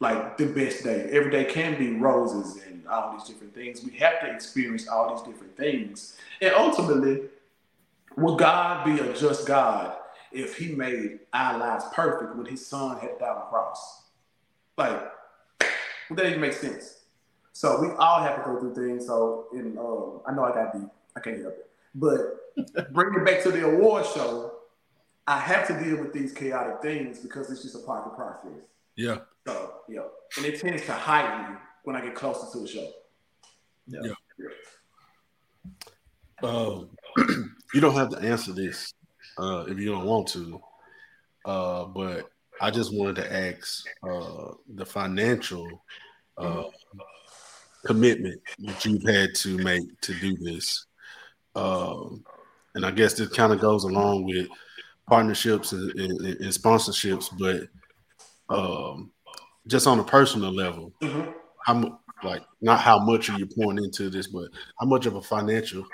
like the best day. Every day can be roses and all these different things. We have to experience all these different things. And ultimately, will God be a just God if he made our lives perfect when his son had died on the cross? Like, that doesn't make sense. So we all have to go through things. So, in, um, I know I got deep. I can't help it. But [laughs] bring it back to the award show. I have to deal with these chaotic things because it's just a part of the process. Yeah. So, yeah. And it tends to heighten when I get closer to the show. Yeah. Um, [clears throat] you don't have to answer this uh, if you don't want to, uh, but I just wanted to ask uh, the financial uh, commitment that you've had to make to do this. Um, and I guess this kind of goes along with partnerships and, and, and sponsorships, but um, just on a personal level, Mhm. how mu- like not how much are you pouring into this, but how much of a financial,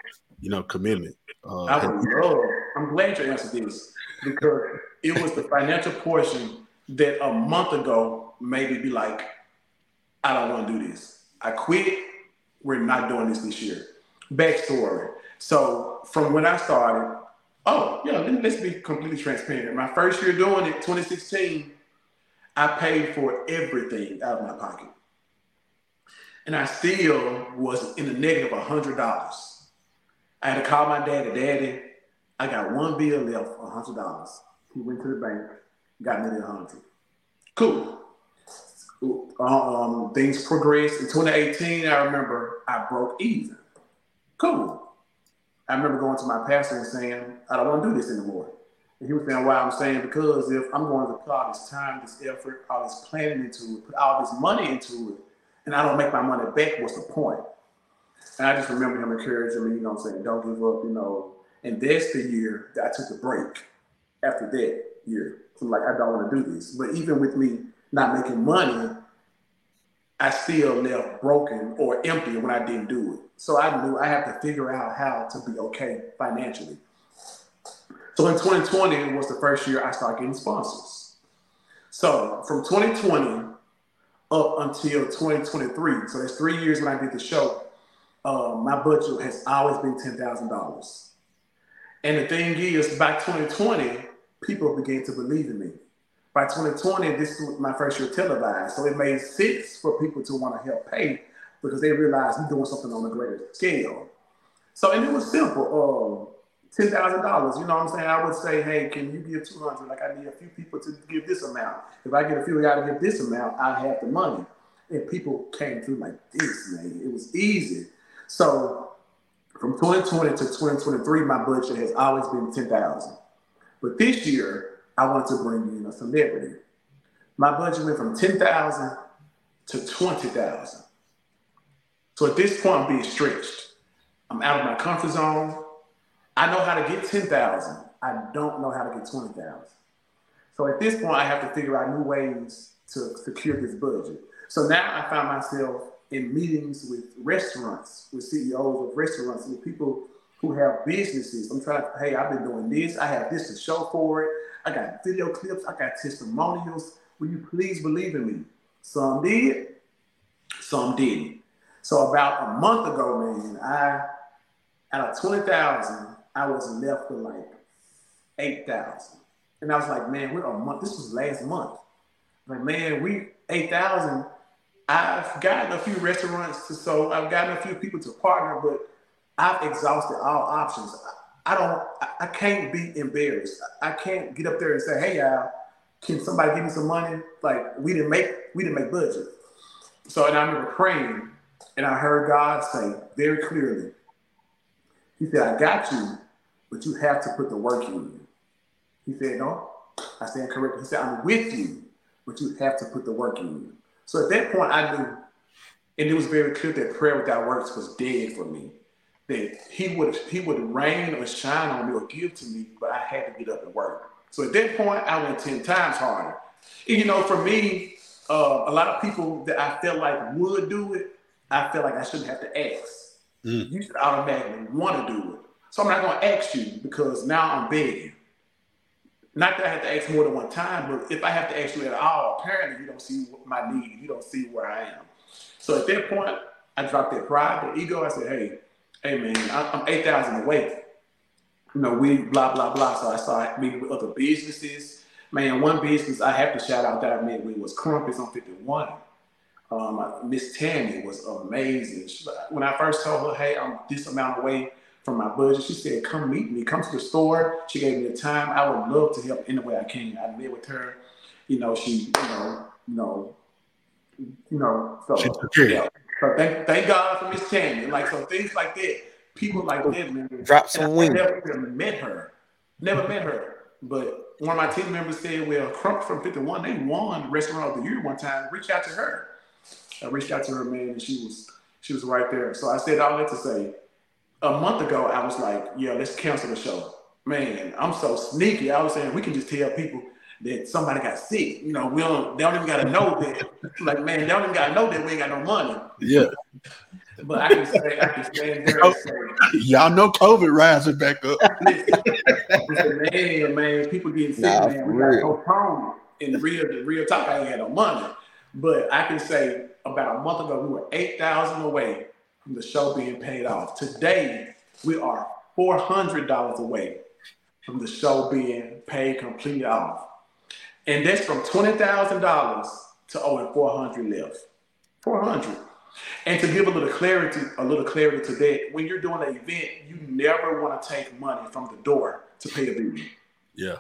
you know, commitment? Uh, I would love. I'm glad you answered this because it was the financial portion that a month ago made me be like, I don't want to do this. I quit. We're not doing this this year. Backstory. So from when I started, oh yeah, let- let's be completely transparent. My first year doing it, 2016, I paid for everything out of my pocket, and I still was in the negative negative hundred dollars. I had to call my daddy. Daddy, I got one bill left, a hundred dollars. He went to the bank, got me the hundred. Cool. Um, things progressed. In 2018, I remember I broke even. Cool. I remember going to my pastor and saying, I don't want to do this anymore. And he was saying, why I'm saying, because if I'm going to put all this time, this effort, all this planning into it, put all this money into it, and I don't make my money back, what's the point? And I just remember him encouraging me, you know what I'm saying, don't give up, you know. And that's the year that I took a break after that year. I'm like, I don't want to do this. But even with me not making money, I still left broken or empty when I didn't do it. So I knew I had to figure out how to be okay financially. So in 2020 was the first year I started getting sponsors. So from 2020 up until 2023, so that's three years when I did the show, uh, my budget has always been $10,000. And the thing is, by 2020, people began to believe in me. By 2020, this was my first year televised. So it made sense for people to want to help pay because they realized we're doing something on a greater scale. So, and it was simple. Uh, ten thousand dollars. You know what I'm saying? I would say, hey, can you give two hundred? Like I need a few people to give this amount. If I get a few guys to give this amount, I have the money. And people came through like this, man. It was easy. So from 2020 to 2023, my budget has always been ten thousand. But this year, I wanted to bring in a celebrity. My budget went from ten thousand to twenty thousand. So at this point, I'm being stretched. I'm out of my comfort zone. I know how to get 10,000. I don't know how to get 20,000. So at this point, I have to figure out new ways to secure this budget. So now I find myself in meetings with restaurants, with CEOs of restaurants, with people who have businesses. I'm trying to, hey, I've been doing this. I have this to show for it. I got video clips. I got testimonials. Will you please believe in me? Some did, some didn't. So about a month ago, man, I out of twenty thousand, I was left with like eight thousand, and I was like, man, we're a month. This was last month. Like, man, we eight thousand. I've gotten a few restaurants to so I've gotten a few people to partner, but I've exhausted all options. I don't. I can't be embarrassed. I can't get up there and say, "Hey, y'all, can somebody give me some money?" Like we didn't make we didn't make budget. So and I remember praying and I heard God say very clearly, He said, I got you, but you have to put the work in. He said, No. I stand corrected. He said, I'm with you, but you have to put the work in. So at that point, I knew, and it was very clear that prayer without works was dead for me. That he would he would rain or shine on me or give to me, but I had to get up and work. So at that point, I went 10 times harder. And you know, for me, uh, a lot of people that I felt like would do it, I felt like I shouldn't have to ask. Mm. You should automatically want to do it. So I'm not going to ask you because now I'm begging. Not that I have to ask more than one time, but if I have to ask you at all, apparently you don't see my need. You don't see where I am. So at that point, I dropped that pride, the ego. I said, hey, hey man, I'm 8,000 away. You know, we blah, blah, blah. So I started meeting with other businesses. Man, one business I have to shout out that I met with was Crumpets on 51. Um, Miss Tammy was amazing. She, when I first told her, "Hey, I'm this amount away from my budget," she said, "Come meet me. Come to the store." She gave me the time. I would love to help any way I can. I met with her. You know, she, you know, you know, you know. So, yeah. so thank, thank God for Miss Tammy. Like so, things like that. People like that, man. Drop some wings. Never met her. Never met her. But one of my team members said, "Well, Crump from 51, they won Restaurant of the Year one time. Reach out to her." I reached out to her, man, and she was she was right there. So I said all that to say, a month ago, I was like, yeah, let's cancel the show. Man, I'm so sneaky. I was saying we can just tell people that somebody got sick. You know, we don't they don't even gotta know that. [laughs] Like, man, they don't even gotta know that we ain't got no money. Yeah. But I can say, I can stand there and say, [laughs] y'all know COVID rising back up. [laughs] man, man, people getting sick, nah, man. We got postponed. In real, the real talk, I ain't had no money. But I can say about a month ago, we were 8,000 away from the show being paid off. Today, we are $400 away from the show being paid completely off. And that's from $20,000 to over 400 left. 400. And to give a little clarity, a little clarity to that, when you're doing an event, you never want to take money from the door to pay a bill. Yeah.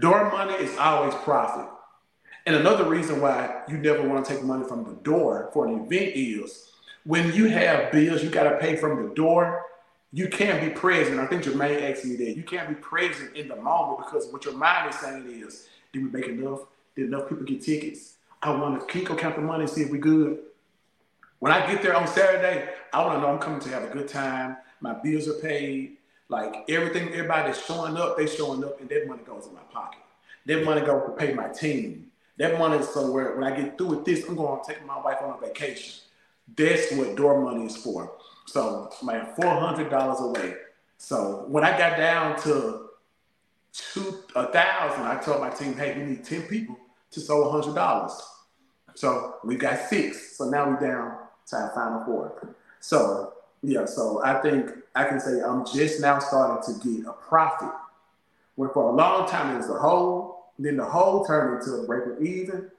Door money is always profit. And another reason why you never want to take money from the door for an event is when you have bills you got to pay from the door, you can't be present. I think Jermaine asked me that. You can't be present in the moment because what your mind is saying is, did we make enough? Did enough people get tickets? I want to keep count the money and see if we're good. When I get there on Saturday, I want to know I'm coming to have a good time. My bills are paid. Like everything, everybody's showing up, they showing up, and that money goes in my pocket. That money goes to pay my team. That money is somewhere. When I get through with this, I'm going to take my wife on a vacation. That's what door money is for. So my four hundred dollars away. So when I got down to two a thousand, I told my team, "Hey, we need ten people to sell hundred dollars." So we got six. So now we're down to our final four. So yeah, so I think I can say I'm just now starting to get a profit. When for a long time it was the whole, then the whole turned into a breaking even,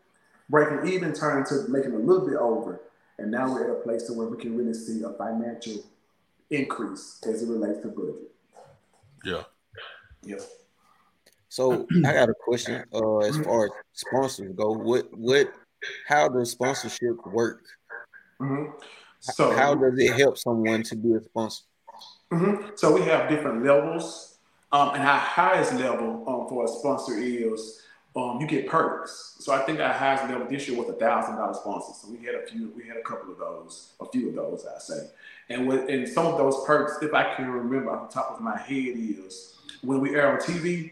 breaking even turned into making a little bit over, and now we're at a place to where we can really see a financial increase as it relates to budget. Yeah. Yeah. So I got a question. Uh, as far as sponsors go, what what how does sponsorship work? Mm-hmm. So how does it help someone to be a sponsor? Mm-hmm. So we have different levels, um, and our highest level um, for a sponsor is um, you get perks. So I think our highest level this year was a thousand dollar sponsor. So we had a few, we had a couple of those, a few of those, I say. And with and some of those perks, if I can remember off the top of my head, is when we air on TV.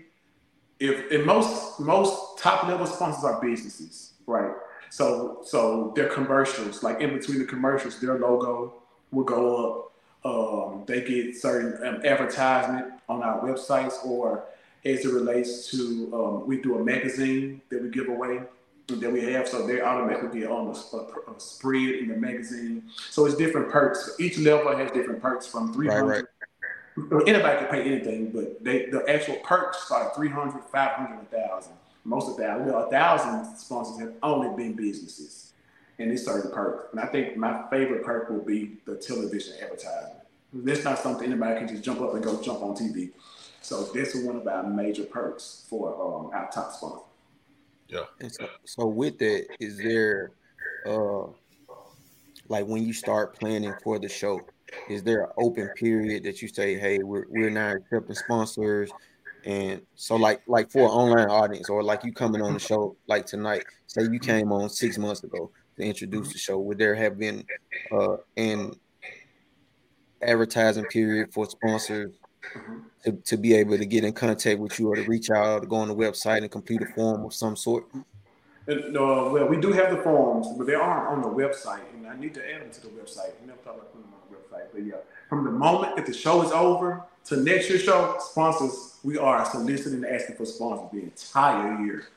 If and most most top level sponsors are businesses, right? So so their commercials, like in between the commercials, their logo will go up. Um, they get certain um, advertisement on our websites or as it relates to um, we do a magazine that we give away that we have, so they automatically get on a, a, a, spread in the magazine. So it's different perks. Each level has different perks from 300. Right, right. Anybody can pay anything, but they, the actual perks start at 300, 500, 1,000. Most of that, well, a thousand sponsors have only been businesses, and it's certain perks. And I think my favorite perk will be the television advertisement. That's not something anybody can just jump up and go jump on TV. So this is one of our major perks for um, our top sponsor. Yeah. So, so, with that, is there uh like when you start planning for the show, is there an open period that you say, hey, we're we're not accepting sponsors? And so like like for an online audience or like you coming on the show like tonight, say you came on six months ago to introduce the show, would there have been uh an advertising period for sponsors mm-hmm. to, to be able to get in contact with you or to reach out or go on the website and complete a form of some sort? And, uh, well, we do have the forms, but they aren't on the website, and I need to add them to the website. We never thought about putting them on the website, but yeah, from the moment that the show is over to next year's show, sponsors, we are soliciting and asking for sponsors the entire year.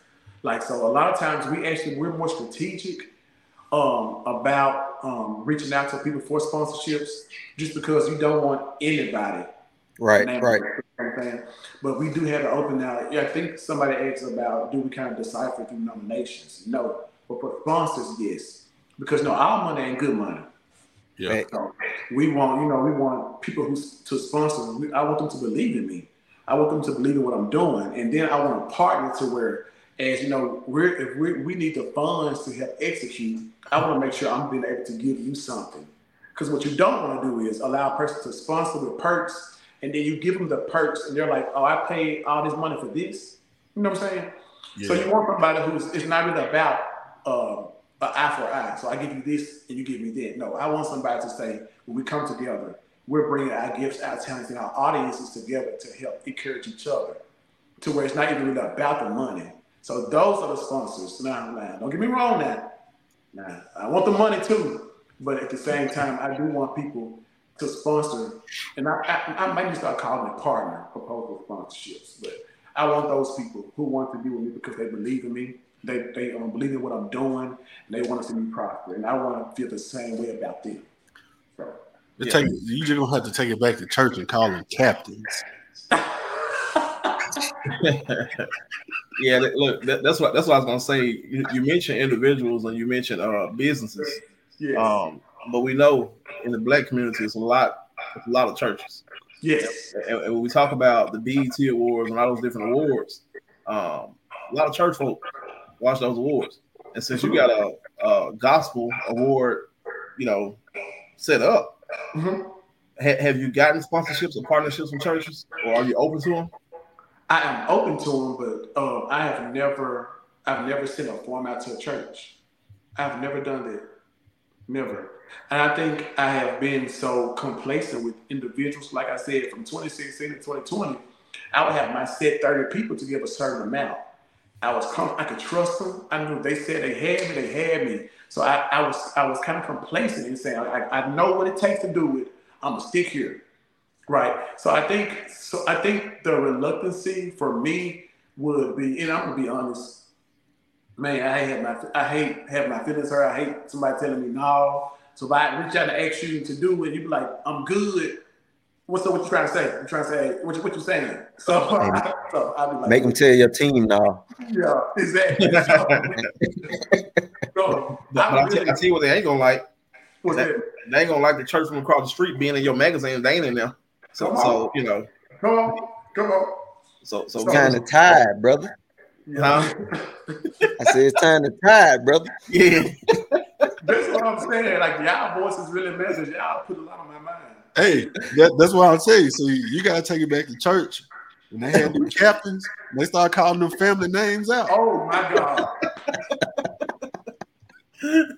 Like so, a lot of times we actually we're more strategic um, about um, reaching out to people for sponsorships, just because you don't want anybody Right, right. But we do have to open now. Yeah, I think somebody asked about do we kind of decipher through nominations? No, but for sponsors, yes, because no, our money ain't good money. Yeah. So we want, you know, we want people who to sponsor. We, I want them to believe in me. I want them to believe in what I'm doing, and then I want to partner to where, as you know, we're if we we need the funds to help execute. I want to make sure I'm being able to give you something, because what you don't want to do is allow a person to sponsor with perks and then you give them the perks, and they're like, "Oh, I paid all this money for this." You know what I'm saying? Yeah. So you want somebody who's it's not really about uh, an eye for eye. So I give you this, and you give me that. No, I want somebody to say, when we come together, we're bringing our gifts, our talents, and our audiences together to help encourage each other, to where it's not even really about the money. So those are the sponsors. Now, now, don't get me wrong. Now, now, I want the money too, but at the same time, I do want people to sponsor, and I, I, I might start calling it partner proposal sponsorships, but I want those people who want to be with me because they believe in me. They they um, believe in what I'm doing, and they want to see me prosper, and I want to feel the same way about them. So, yeah. take, you just gonna have to take it back to church and call them captains. [laughs] yeah, look, that, that's what that's what I was gonna say. You, you mentioned individuals and you mentioned uh, businesses. Yes. Um, but we know in the black community, it's a lot, it's a lot of churches. Yes. And, and, when we talk about the BET awards and all those different awards, um, a lot of church folk watch those awards. And since you got a, a gospel award, you know, set up, mm-hmm. ha- have you gotten sponsorships or partnerships from churches, or are you open to them? I am open to them, but uh, I have never, I've never sent a form out to a church. I've never done that. Never. And I think I have been so complacent with individuals. Like I said, from 2016 to 2020, I would have my set 30 people to give a certain amount. I was com- I could trust them. I knew they said they had me, they had me. So I, I was I was kind of complacent in saying I, I know what it takes to do it. I'm gonna stick here, right? So I think so. I think the reluctancy for me would be, and I'm gonna be honest, man. I hate my I hate having my feelings hurt. I hate somebody telling me no. So if I reach out to ask you to do it, you be like, I'm good. What's up? What you trying to say? I'm trying to say what you what you saying? So, [laughs] so I'll be like, make them tell your team now. Yeah, exactly. [laughs] So, so I, really, I see what they ain't gonna like. They, they ain't gonna like the church from across the street being in your magazine. They ain't in there. So, so you know. Come on, come on. So, so, so kind of tired, brother. Huh? I said it's time to tie, brother. [laughs] Yeah. that's what I'm saying. Like y'all voices really message. Y'all put a lot on my mind. Hey, that, that's what I'll tell you. So you, you gotta take it back to church. When they had the [laughs] captains, they start calling them family names out. Oh my god.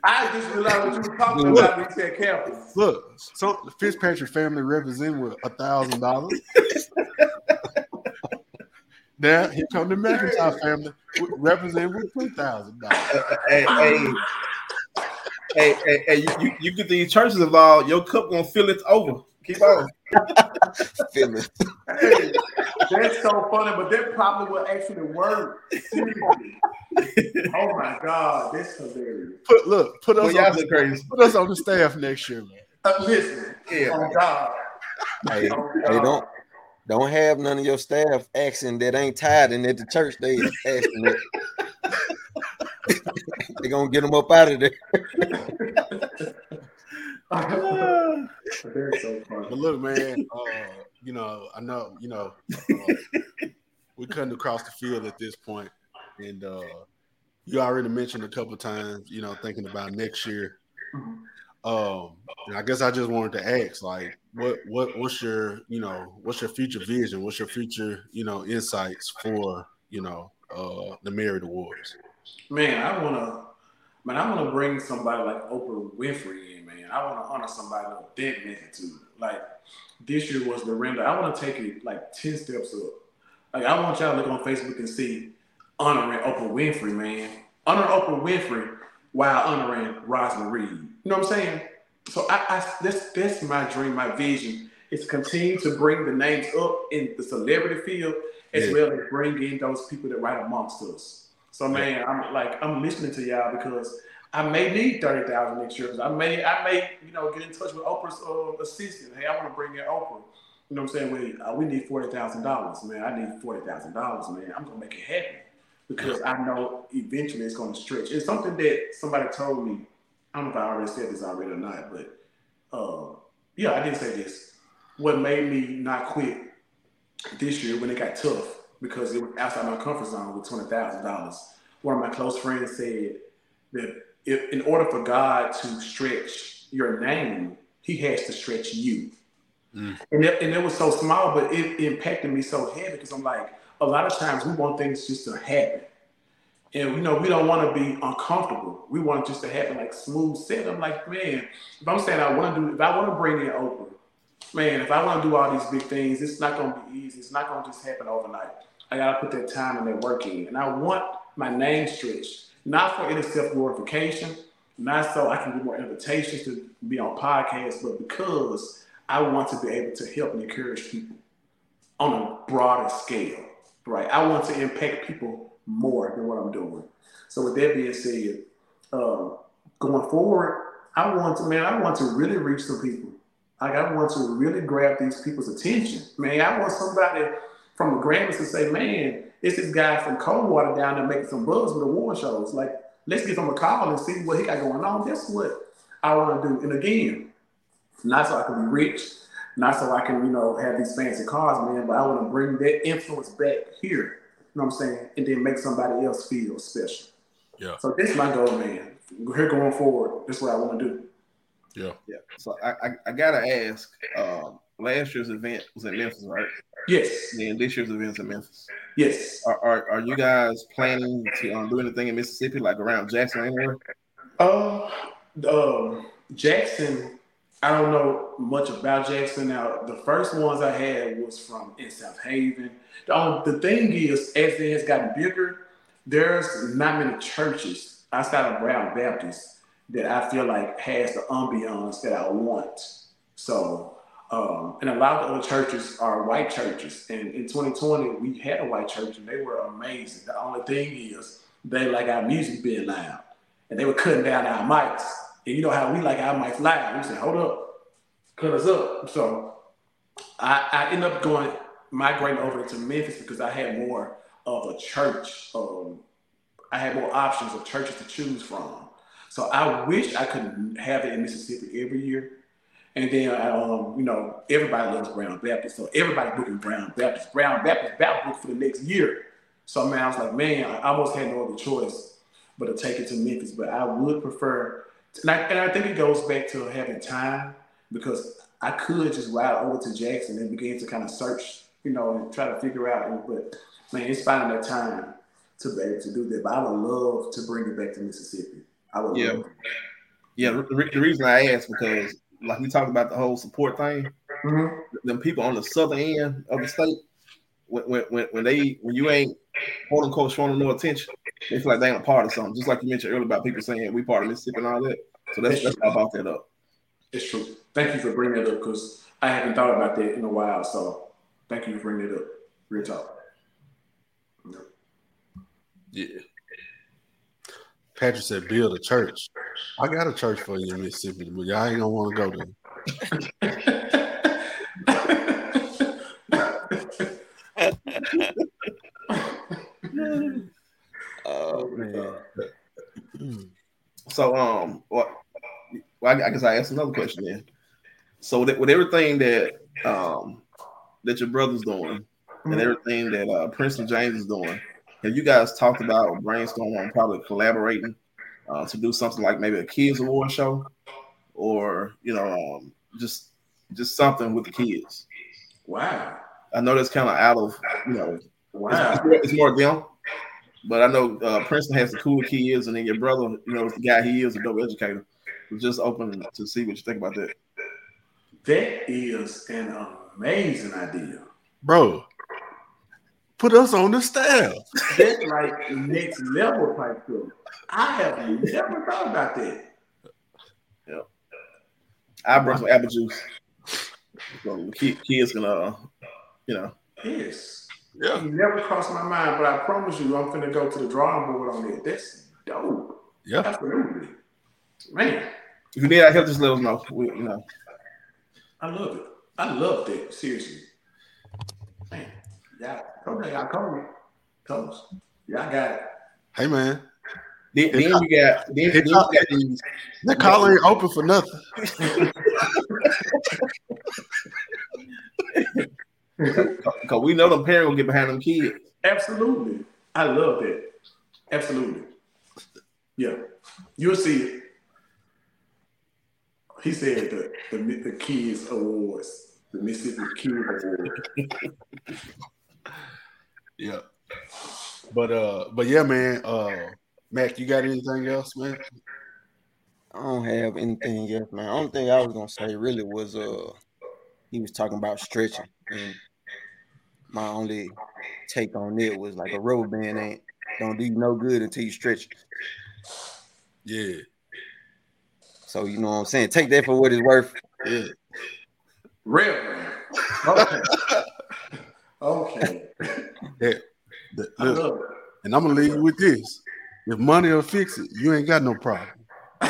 I just realized what you were talking about when you said captains. Look, so the Fitzpatrick family represent with a thousand dollars. [laughs] Now here come the McIntyre family represent with two thousand dollars. Hey, hey, hey, hey, hey, you, you, you get these churches involved, your cup gonna fill it over. Keep on. [laughs] Fill it. Hey, that's so funny, but that probably will actually work. oh my god, that's hilarious. Put look, put us Well, on the, crazy. put us on the staff next year, man. Uh, listen, Yeah. oh god. Hey, Oh, hey, don't don't have none of your staff asking that ain't tied and at the church they asking it. [laughs] They're gonna get them up out of there. But look, man, uh, you know, I know, you know, uh, we cutting across the field at this point, and uh, you already mentioned a couple times, you know, thinking about next year. Um, I guess I just wanted to ask, like, what, what, what's your, you know, what's your future vision? What's your future, you know, insights for, you know, uh, the Merit Awards? Man, I wanna, man, I wanna bring somebody like Oprah Winfrey in, man. I wanna honor somebody of that magnitude. Like this year was the render. I wanna take it like ten steps up. Like I want y'all to look on Facebook and see honoring Oprah Winfrey, man. Honoring Oprah Winfrey while honoring Rosamond Reed. You know what I'm saying? So I, I that's that's my dream, my vision is to continue to bring the names up in the celebrity field as Yeah. well as bring in those people that right amongst us. So man, I'm like I'm listening to y'all because I may need thirty thousand next year. I may I may you know get in touch with Oprah's uh, assistant. Hey, I want to bring in Oprah. You know what I'm saying? We uh, we need forty thousand dollars, man. I need forty thousand dollars, man. I'm gonna make it happen because I know eventually it's gonna stretch. It's something that somebody told me. I don't know if I already said this already or not, but uh, yeah, I did say this. What made me not quit this year when it got tough because it was outside my comfort zone with twenty thousand dollars. One of my close friends said that if, in order for God to stretch your name, He has to stretch you. Mm. And it, and it was so small, but it impacted me so heavy because I'm like, a lot of times we want things just to happen. And you know, we don't want to be uncomfortable. We want just to happen like smooth set. I'm like, man, if I'm saying I want to do, if I want to bring in Oprah, man, if I want to do all these big things, it's not gonna be easy. It's not gonna just happen overnight. I gotta put that time and that work in. And I want my name stretched, not for any self glorification, not so I can get more invitations to be on podcasts, but because I want to be able to help and encourage people on a broader scale, right? I want to impact people more than what I'm doing. So with that being said, um, going forward, I want to, man, I want to really reach some people. Like I want to really grab these people's attention. Man, I want somebody from the Grammys to say, man, it's this guy from Coldwater down there making some buzz with the award shows. Like, let's give him a call and see what he got going on. That's what I want to do. And again, not so I can be rich, not so I can, you know, have these fancy cars, man, but I want to bring that influence back here. You know what I'm saying? And then make somebody else feel special. Yeah. So that's my goal, man. Here going forward, that's what I want to do. Yeah. Yeah. So I, I, I gotta ask. Um, last year's event was in Memphis, right? Yes. And this year's event's in Memphis. Yes. Are, are, are you guys planning to um, do anything in Mississippi, like around Jackson anywhere? Uh, um, Jackson, I don't know much about Jackson. Now, the first ones I had was from in South Haven. The, only, the thing is, as it has gotten bigger, there's not many churches outside of Brown Baptist that I feel like has the ambiance that I want. So, um, and a lot of the other churches are white churches. And in 2020, we had a white church and they were amazing. The only thing is, they like our music being loud and they were cutting down our mics. And you know how we like our mics loud. We said, hold up, cut us up. So I, I ended up going, migrating over to Memphis because I had more of a church. Um, I had more options of churches to choose from. So I wish I could have it in Mississippi every year. And then, um, you know, everybody loves Brown Baptist. So everybody booking Brown Baptist. Brown Baptist about book for the next year. So man, I was like, man, I almost had no other choice but to take it to Memphis. But I would prefer, and I, and I think it goes back to having time because I could just ride over to Jackson and begin to kind of search, you know, and try to figure out. But man, it's finding that time to be able to do that. But I would love to bring it back to Mississippi. I would. Yeah. Yeah. The, the, reason I asked because, like we talked about the whole support thing, mm-hmm. them people on the southern end of the state, when, when, when they when you ain't quote unquote showing them no attention, they feel like they ain't a part of something. Just like you mentioned earlier about people saying we part of Mississippi and all that. So that's that's how I brought that up. It's true. Thank you for bringing it up because I haven't thought about that in a while. So thank you for bringing it up. Real talk. Yeah. Patrick said, build a church. I got a church for you in Mississippi, but y'all ain't gonna want to go there. [laughs] oh man. [laughs] So um what well, I guess I asked another question then. So with, with everything that um that your brother's doing mm-hmm. and everything that uh Princeton James is doing, have you guys talked about brainstorming on probably collaborating uh, to do something like maybe a kids award show or you know um, just just something with the kids? Wow. I know that's kind of out of you know wow. it's, it's, more, them, but I know uh, Princeton has the cooler kids, and then your brother, you know, the guy he is, a dope educator. We're just open to see what you think about that. That is an amazing idea, bro. Put us on the staff. That's like next level type stuff. I have never thought about that. Yeah. I brought some apple juice. So kids gonna, you know. Yes. Yeah. It never crossed my mind, but I promise you, I'm gonna go to the drawing board on it. That's dope. Yeah. Absolutely. Man. If you need our help, just let us know. We, you know. I love it. I love that. Seriously. Man. Yeah. Okay, I covered it. Close. Yeah, I got it. Hey man. Then, then you got then, then you got these. The collar ain't open for nothing. [laughs] [laughs] Cause we know them parents will get behind them kids. Absolutely. I love that. Absolutely. Yeah. You'll see it. He said the, the, the Kids Awards, the Mississippi Kids Awards. [laughs] yeah. But uh, but yeah, man. Uh, Mac, you got anything else, man? I don't have anything else, man. Only thing I was gonna say really was uh, he was talking about stretching, and my only take on it was like a rubber band ain't don't do you no good until you stretch. Yeah. So you know what I'm saying? Take that for what it's worth. Yeah. Real man. Okay. [laughs] okay. Yeah. look, and I'm gonna leave you with this. If money will fix it, you ain't got no problem. [laughs]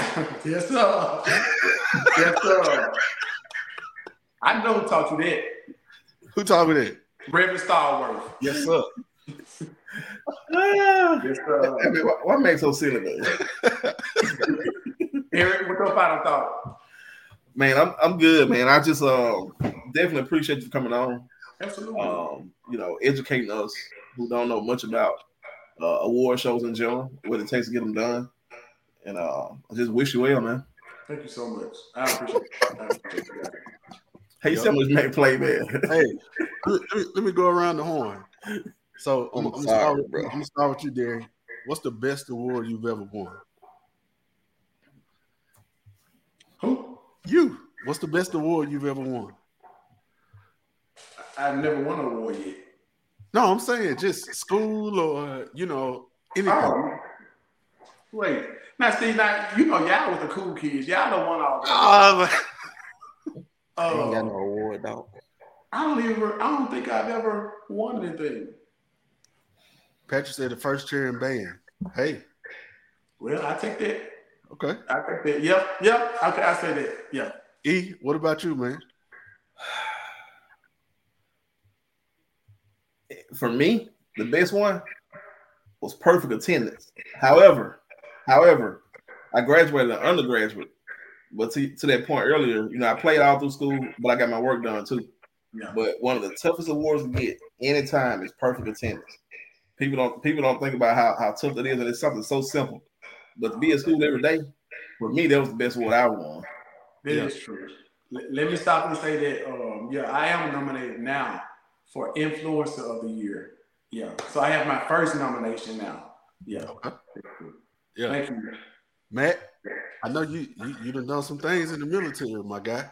yes, sir. yes, sir. I know who taught you that. Who taught me that? Reverend Starworth. Yes, sir. [laughs] yes, sir. I mean, what, what makes so silly, Eric, what's your final thought? Man, I'm I'm good, man. I just um definitely appreciate you coming on. Absolutely. Um, you know, educating us who don't know much about uh, award shows in general, what it takes to get them done. And uh, I just wish you well, man. Thank you so much. I appreciate it. I appreciate it. Hey, so much man play, man. hey, let me, let me, go around the horn. So [laughs] I'm, I'm, sorry, start with, I'm, gonna start with you, Darren. What's the best award you've ever won? Who? You. What's the best award you've ever won? I've never won an award yet. No, I'm saying just school or you know anything. Oh, wait. Now, see, now you know y'all with the cool kids. Y'all don't want all that. Ah, I ain't got no oh. award dog. I don't even. I don't think I've ever won anything. Patrick said the first chair in band. Hey, Well, I take that. okay. I take that. Yep, yep. Okay, I say that. Yeah. E, what about you, man? For me, the best one was perfect attendance. However, however, I graduated an undergraduate. But to, to that point earlier, you know, I played all through school, but I got my work done too. Yeah. But one of the toughest awards to get anytime is perfect attendance. People don't people don't think about how, how tough it is, and it's something so simple. But to be at school every day, for me, that was the best award I won. That is Yeah. true. Let, let me stop and say that. Um, yeah, I am nominated now for influencer of the year. Yeah. So I have my first nomination now. Yeah. Okay. Yeah. Thank you. Matt, I know you you you done done some things in the military, my guy.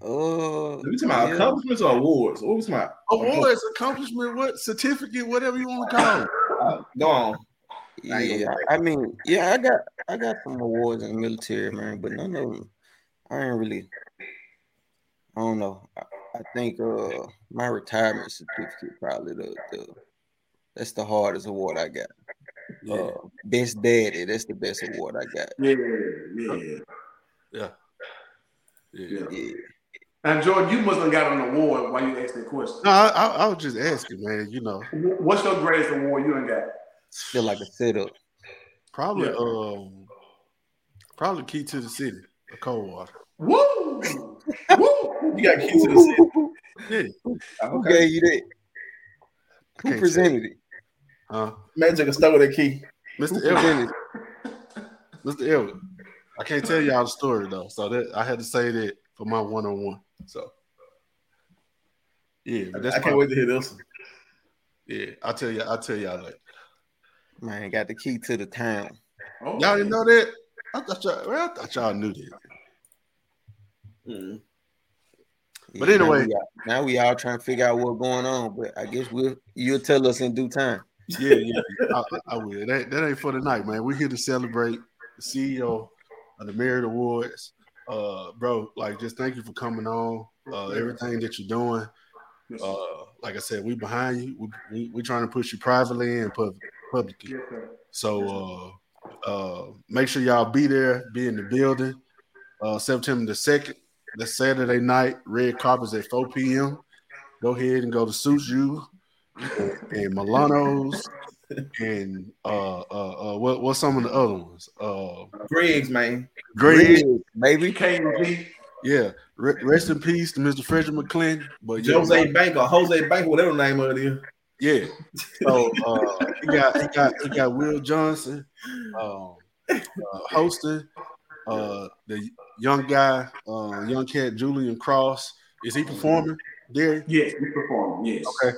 Uh, We talking about yeah. accomplishments or awards? What was my Awards, accomplishment, what certificate, whatever you want to call it. Uh, go on. I Yeah, I mean, yeah, I got I got some awards in the military, man, but none of them I ain't really. I don't know. I, I think uh my retirement certificate probably the, the that's the hardest award I got. Yeah, Uh, best daddy, that's the best award I got. Yeah, yeah, yeah, yeah. yeah. Yeah. And Jordan, you must have got an award while you asked that question. No, I, I, I was just asking, man. You know, What's your greatest award you done got? Feel like a setup. probably Yeah. um, probably key to the city, a Coldwater. Woo! Woo! You got keys to the city. [laughs] Yeah, Who gave you that? Who can't presented it? Uh, Magic can stole that key. Mr. Who Elwood, presented it? Mr. Elwood. I can't tell y'all the story though, so that I had to say that for my one on one. So, yeah, but that's I can't probably- wait to hear this. one. Yeah, I'll tell you. I'll tell y'all later. Man, got the key to the town. Okay. Y'all didn't know that? I thought y'all. Well, I thought y'all knew that. Mm. But Yeah, anyway- now we, all, now we all trying to figure out what's going on. But I guess we'll you'll tell us in due time. Yeah, yeah, I, I will. That, that ain't for tonight, man. We're here to celebrate the CEO of the Merit Awards. Uh, bro, like just thank you for coming on. Uh, everything that you're doing. Uh, like I said, we behind you. We we, we trying to push you privately and pub- publicly. So uh, uh, make sure y'all be there, be in the building. Uh, September the second, that's Saturday night. Red carpets at 4 p.m. Go ahead and go to Suits You and Milano's and uh, uh, uh, what what's some of the other ones? Uh, Griggs, man. Greg, baby. KG. yeah. Re- rest in peace to Mr. Frederick McClin. But yeah, Jose Bank or Jose Bank, whatever the name of it is. Yeah. So uh, he got he got he got Will Johnson um, uh, hosting. Uh, the young guy, uh, young cat Julian Cross. Is he performing there? Yes, he's performing. Yes. Okay.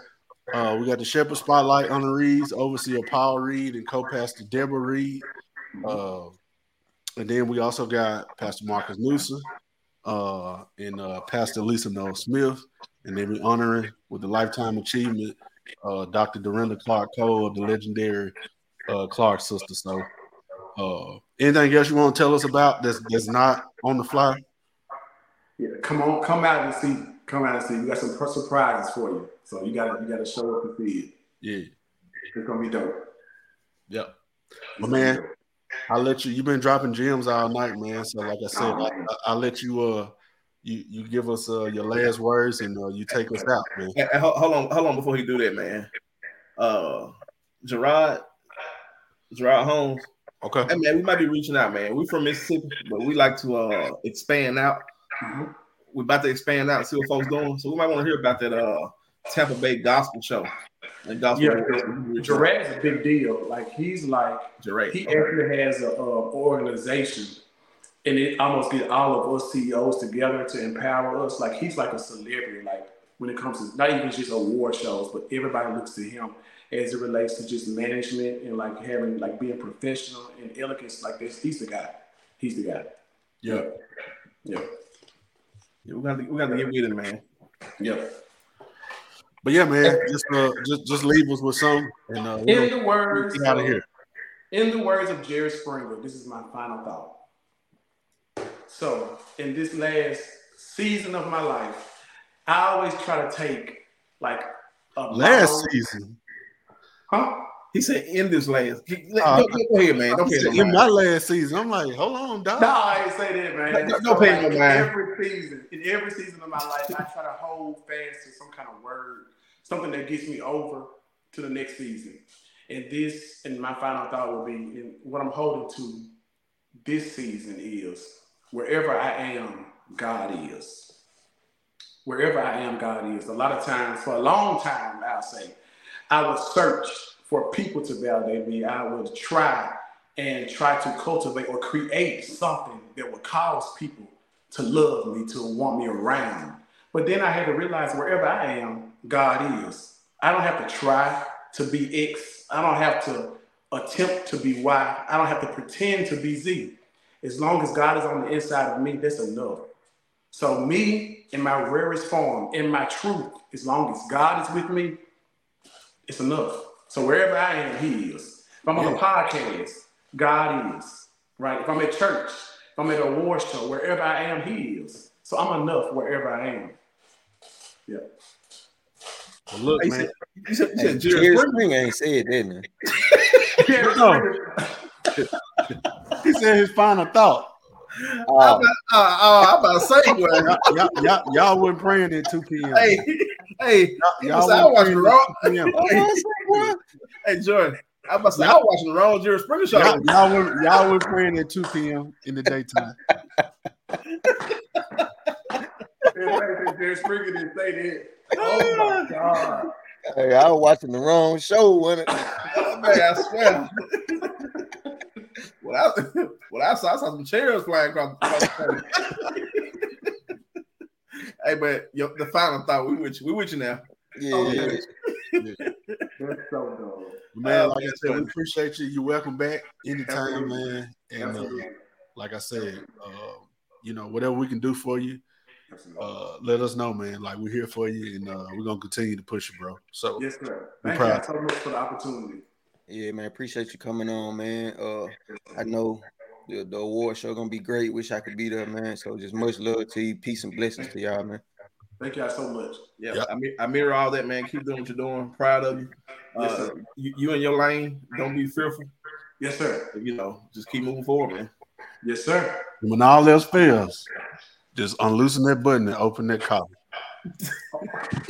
Uh, we got the Shepherd Spotlight honorees, overseer Paul Reed and co-pastor Deborah Reed. Uh, and then we also got Pastor Marcus Newsom uh, and uh, Pastor Lisa Noel Smith. And then we honoring with the Lifetime Achievement uh, Dr. Dorinda Clark Cole, of the legendary uh, Clark sister. So, anything else you want to tell us about that's, that's not on the fly? Yeah, come on, come out and see. Come out and see. We got some surprises for you. So you gotta you gotta show up and see it. Yeah. It's gonna be dope. Yep. My man, I'll let you. You've been dropping gems all night, man. So, like I said, I, I, will let you. Uh, you you give us uh, your last words and uh, you take us out, man. Hey, hey, hold, hold on, hold on before you do that, man. Uh, Gerard, Gerard Holmes. Okay. Hey man, we might be reaching out, man. We from Mississippi, but we like to uh expand out. Mhm. We're about to expand out and see what folks doing. So we might want to hear about that uh Tampa Bay gospel show. And gospel Yeah, Awards. A big deal. Like he's like Gerard. he actually has a, uh organization, and it almost get all of us CEOs together to empower us. Like he's like a celebrity. Like when it comes to not even just award shows, but everybody looks to him as it relates to just management and like having like being professional and elegance. Like this, he's the guy. He's the guy. Yeah. Yeah. Yeah, we got to we got to get with it, man. Yep. But yeah, man, just uh, just just leave us with some and uh, in the words get out of here. In the words of Jerry Springer, this is my final thought. So, in this last season of my life, I always try to take like a last bottle- season. huh? He said in this last. He- Uh, go, go ahead, man. Don't pay no in mind. my last season, I'm like, hold on, dog. No, I ain't say that, man. Don't- So, don't pay like, no in mind. Every season, in every season of my life, I try to hold fast to some kind of word, something that gets me over to the next season. And this, and my final thought will be, and what I'm holding to this season is, wherever I am, God is. Wherever I am, God is. A lot of times, for a long time, I'll say, I would search for people to validate me. I would try and try to cultivate or create something that would cause people to love me, to want me around. But then I had to realize wherever I am, God is. I don't have to try to be X. I don't have to attempt to be Y. I don't have to pretend to be Z. As long as God is on the inside of me, that's enough. So me in my rarest form, in my truth, as long as God is with me, it's enough. So wherever I am, He is. If I'm on a podcast, God is. Right? If I'm at church, if I'm at a award show, wherever I am, He is. So I'm enough wherever I am. Yeah. Well, look, He man. said, he said, he said Jerry Jerry Springer. Springer ain't said that, man. [laughs] He said his final thought. Oh, Uh, uh, I'm about to say, [laughs] boy. Y'all, y'all, y'all, y'all weren't praying at 2 p.m. [laughs] hey, hey, y'all, I y'all watched weren't the wrong. at 2 p.m. Hey, Jordan. I'm about to say, I was watching the wrong Jerry Springer show. Y'all, y'all, were, y'all were praying at 2 p.m. in the daytime. Jerry Springer didn't say that. Oh my [laughs] God. hey, I was watching the wrong show, wasn't it? [laughs] Oh, man, I swear. When I, when I saw, I saw some chairs flying across, across the place. [laughs] Hey, but yo, the final thought, we with you. We with you now. Yeah, Okay. yeah. That's so dope. Man, Oh, like I man, said, we appreciate you. You're welcome back anytime, Absolutely. man. And uh, Absolutely. like I said, uh, you know, whatever we can do for you, Absolutely. Uh, let us know, man. Like we're here for you, and uh, we're gonna continue to push you, bro. So yes, sir. Thank you so much for the opportunity. Yeah, man. Appreciate you coming on, man. Uh, I know the, the award show gonna be great. Wish I could be there, man. So just much love to you. Peace and blessings to y'all, man. Thank y'all so much. Yeah, Yep. I, mi- I mirror all that, man. Keep doing what you're doing. Proud of you. Yes, Uh, sir. you, you in your lane. Don't be fearful. Yes, sir. You know, just keep moving forward, man. Yes, sir. when all else fails, just unloosen that button and open that collar.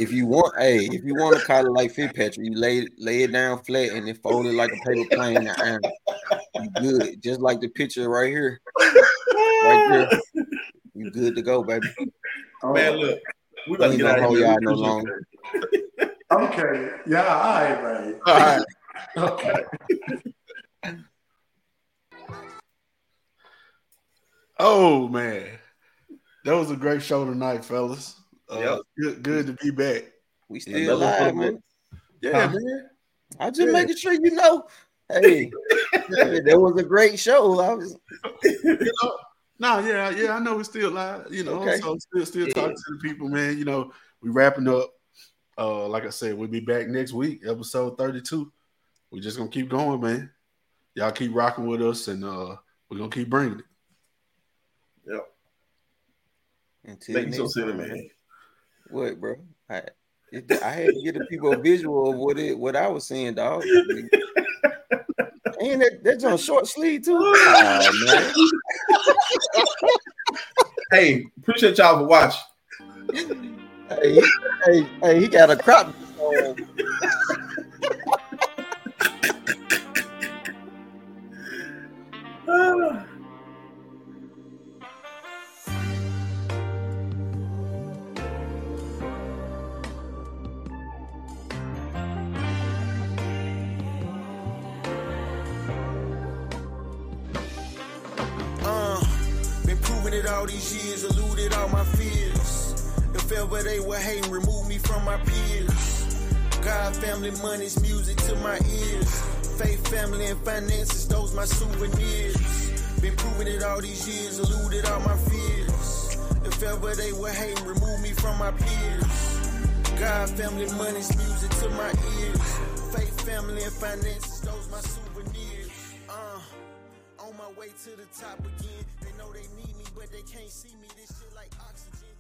If you want, hey, if you want to call it like Fitzpatrick, you lay lay it down flat and then fold it like a paper plane and iron. You good, just like the picture right here, right there. You good to go, baby. Oh, Man, look, we about to Ain't get no out of hold here. y'all We no longer. Okay. Yeah, all right, man. All right. Okay. [laughs] Oh man, that was a great show tonight, fellas. Uh, Yep. good, good to be back. We still love alive, the man. Yeah, Huh? man. I'm just Yeah. making sure you know. Hey, [laughs] that was a great show. I was you know, no, yeah, yeah, I know we're still live, you know, Okay. so still still Yeah. talking to the people, man. You know, we wrapping up. Uh, like I said, we'll be back next week, episode 32. We're just gonna keep going, man. Y'all keep rocking with us, and uh, we're gonna keep bringing it. Until Make me so next silly, time, man. What, bro? I it, I had to give the people a visual of what it what I was seeing, dog. And that, that's on short sleeve too. Oh. [laughs] Hey, appreciate y'all for watching. Hey, he- hey, hey, he got a crop. [laughs] all these years, eluded all my fears. If ever they were hating, remove me from my peers. God, family, money's music to my ears. Faith, family, and finances, those my souvenirs. Been proving it all these years, eluded all my fears. If ever they were hating, remove me from my peers. God, family, money's music to my ears. Faith, family, and finances, those my souvenirs. Uh, on my way to the top again know they need me, but they can't see me. This shit.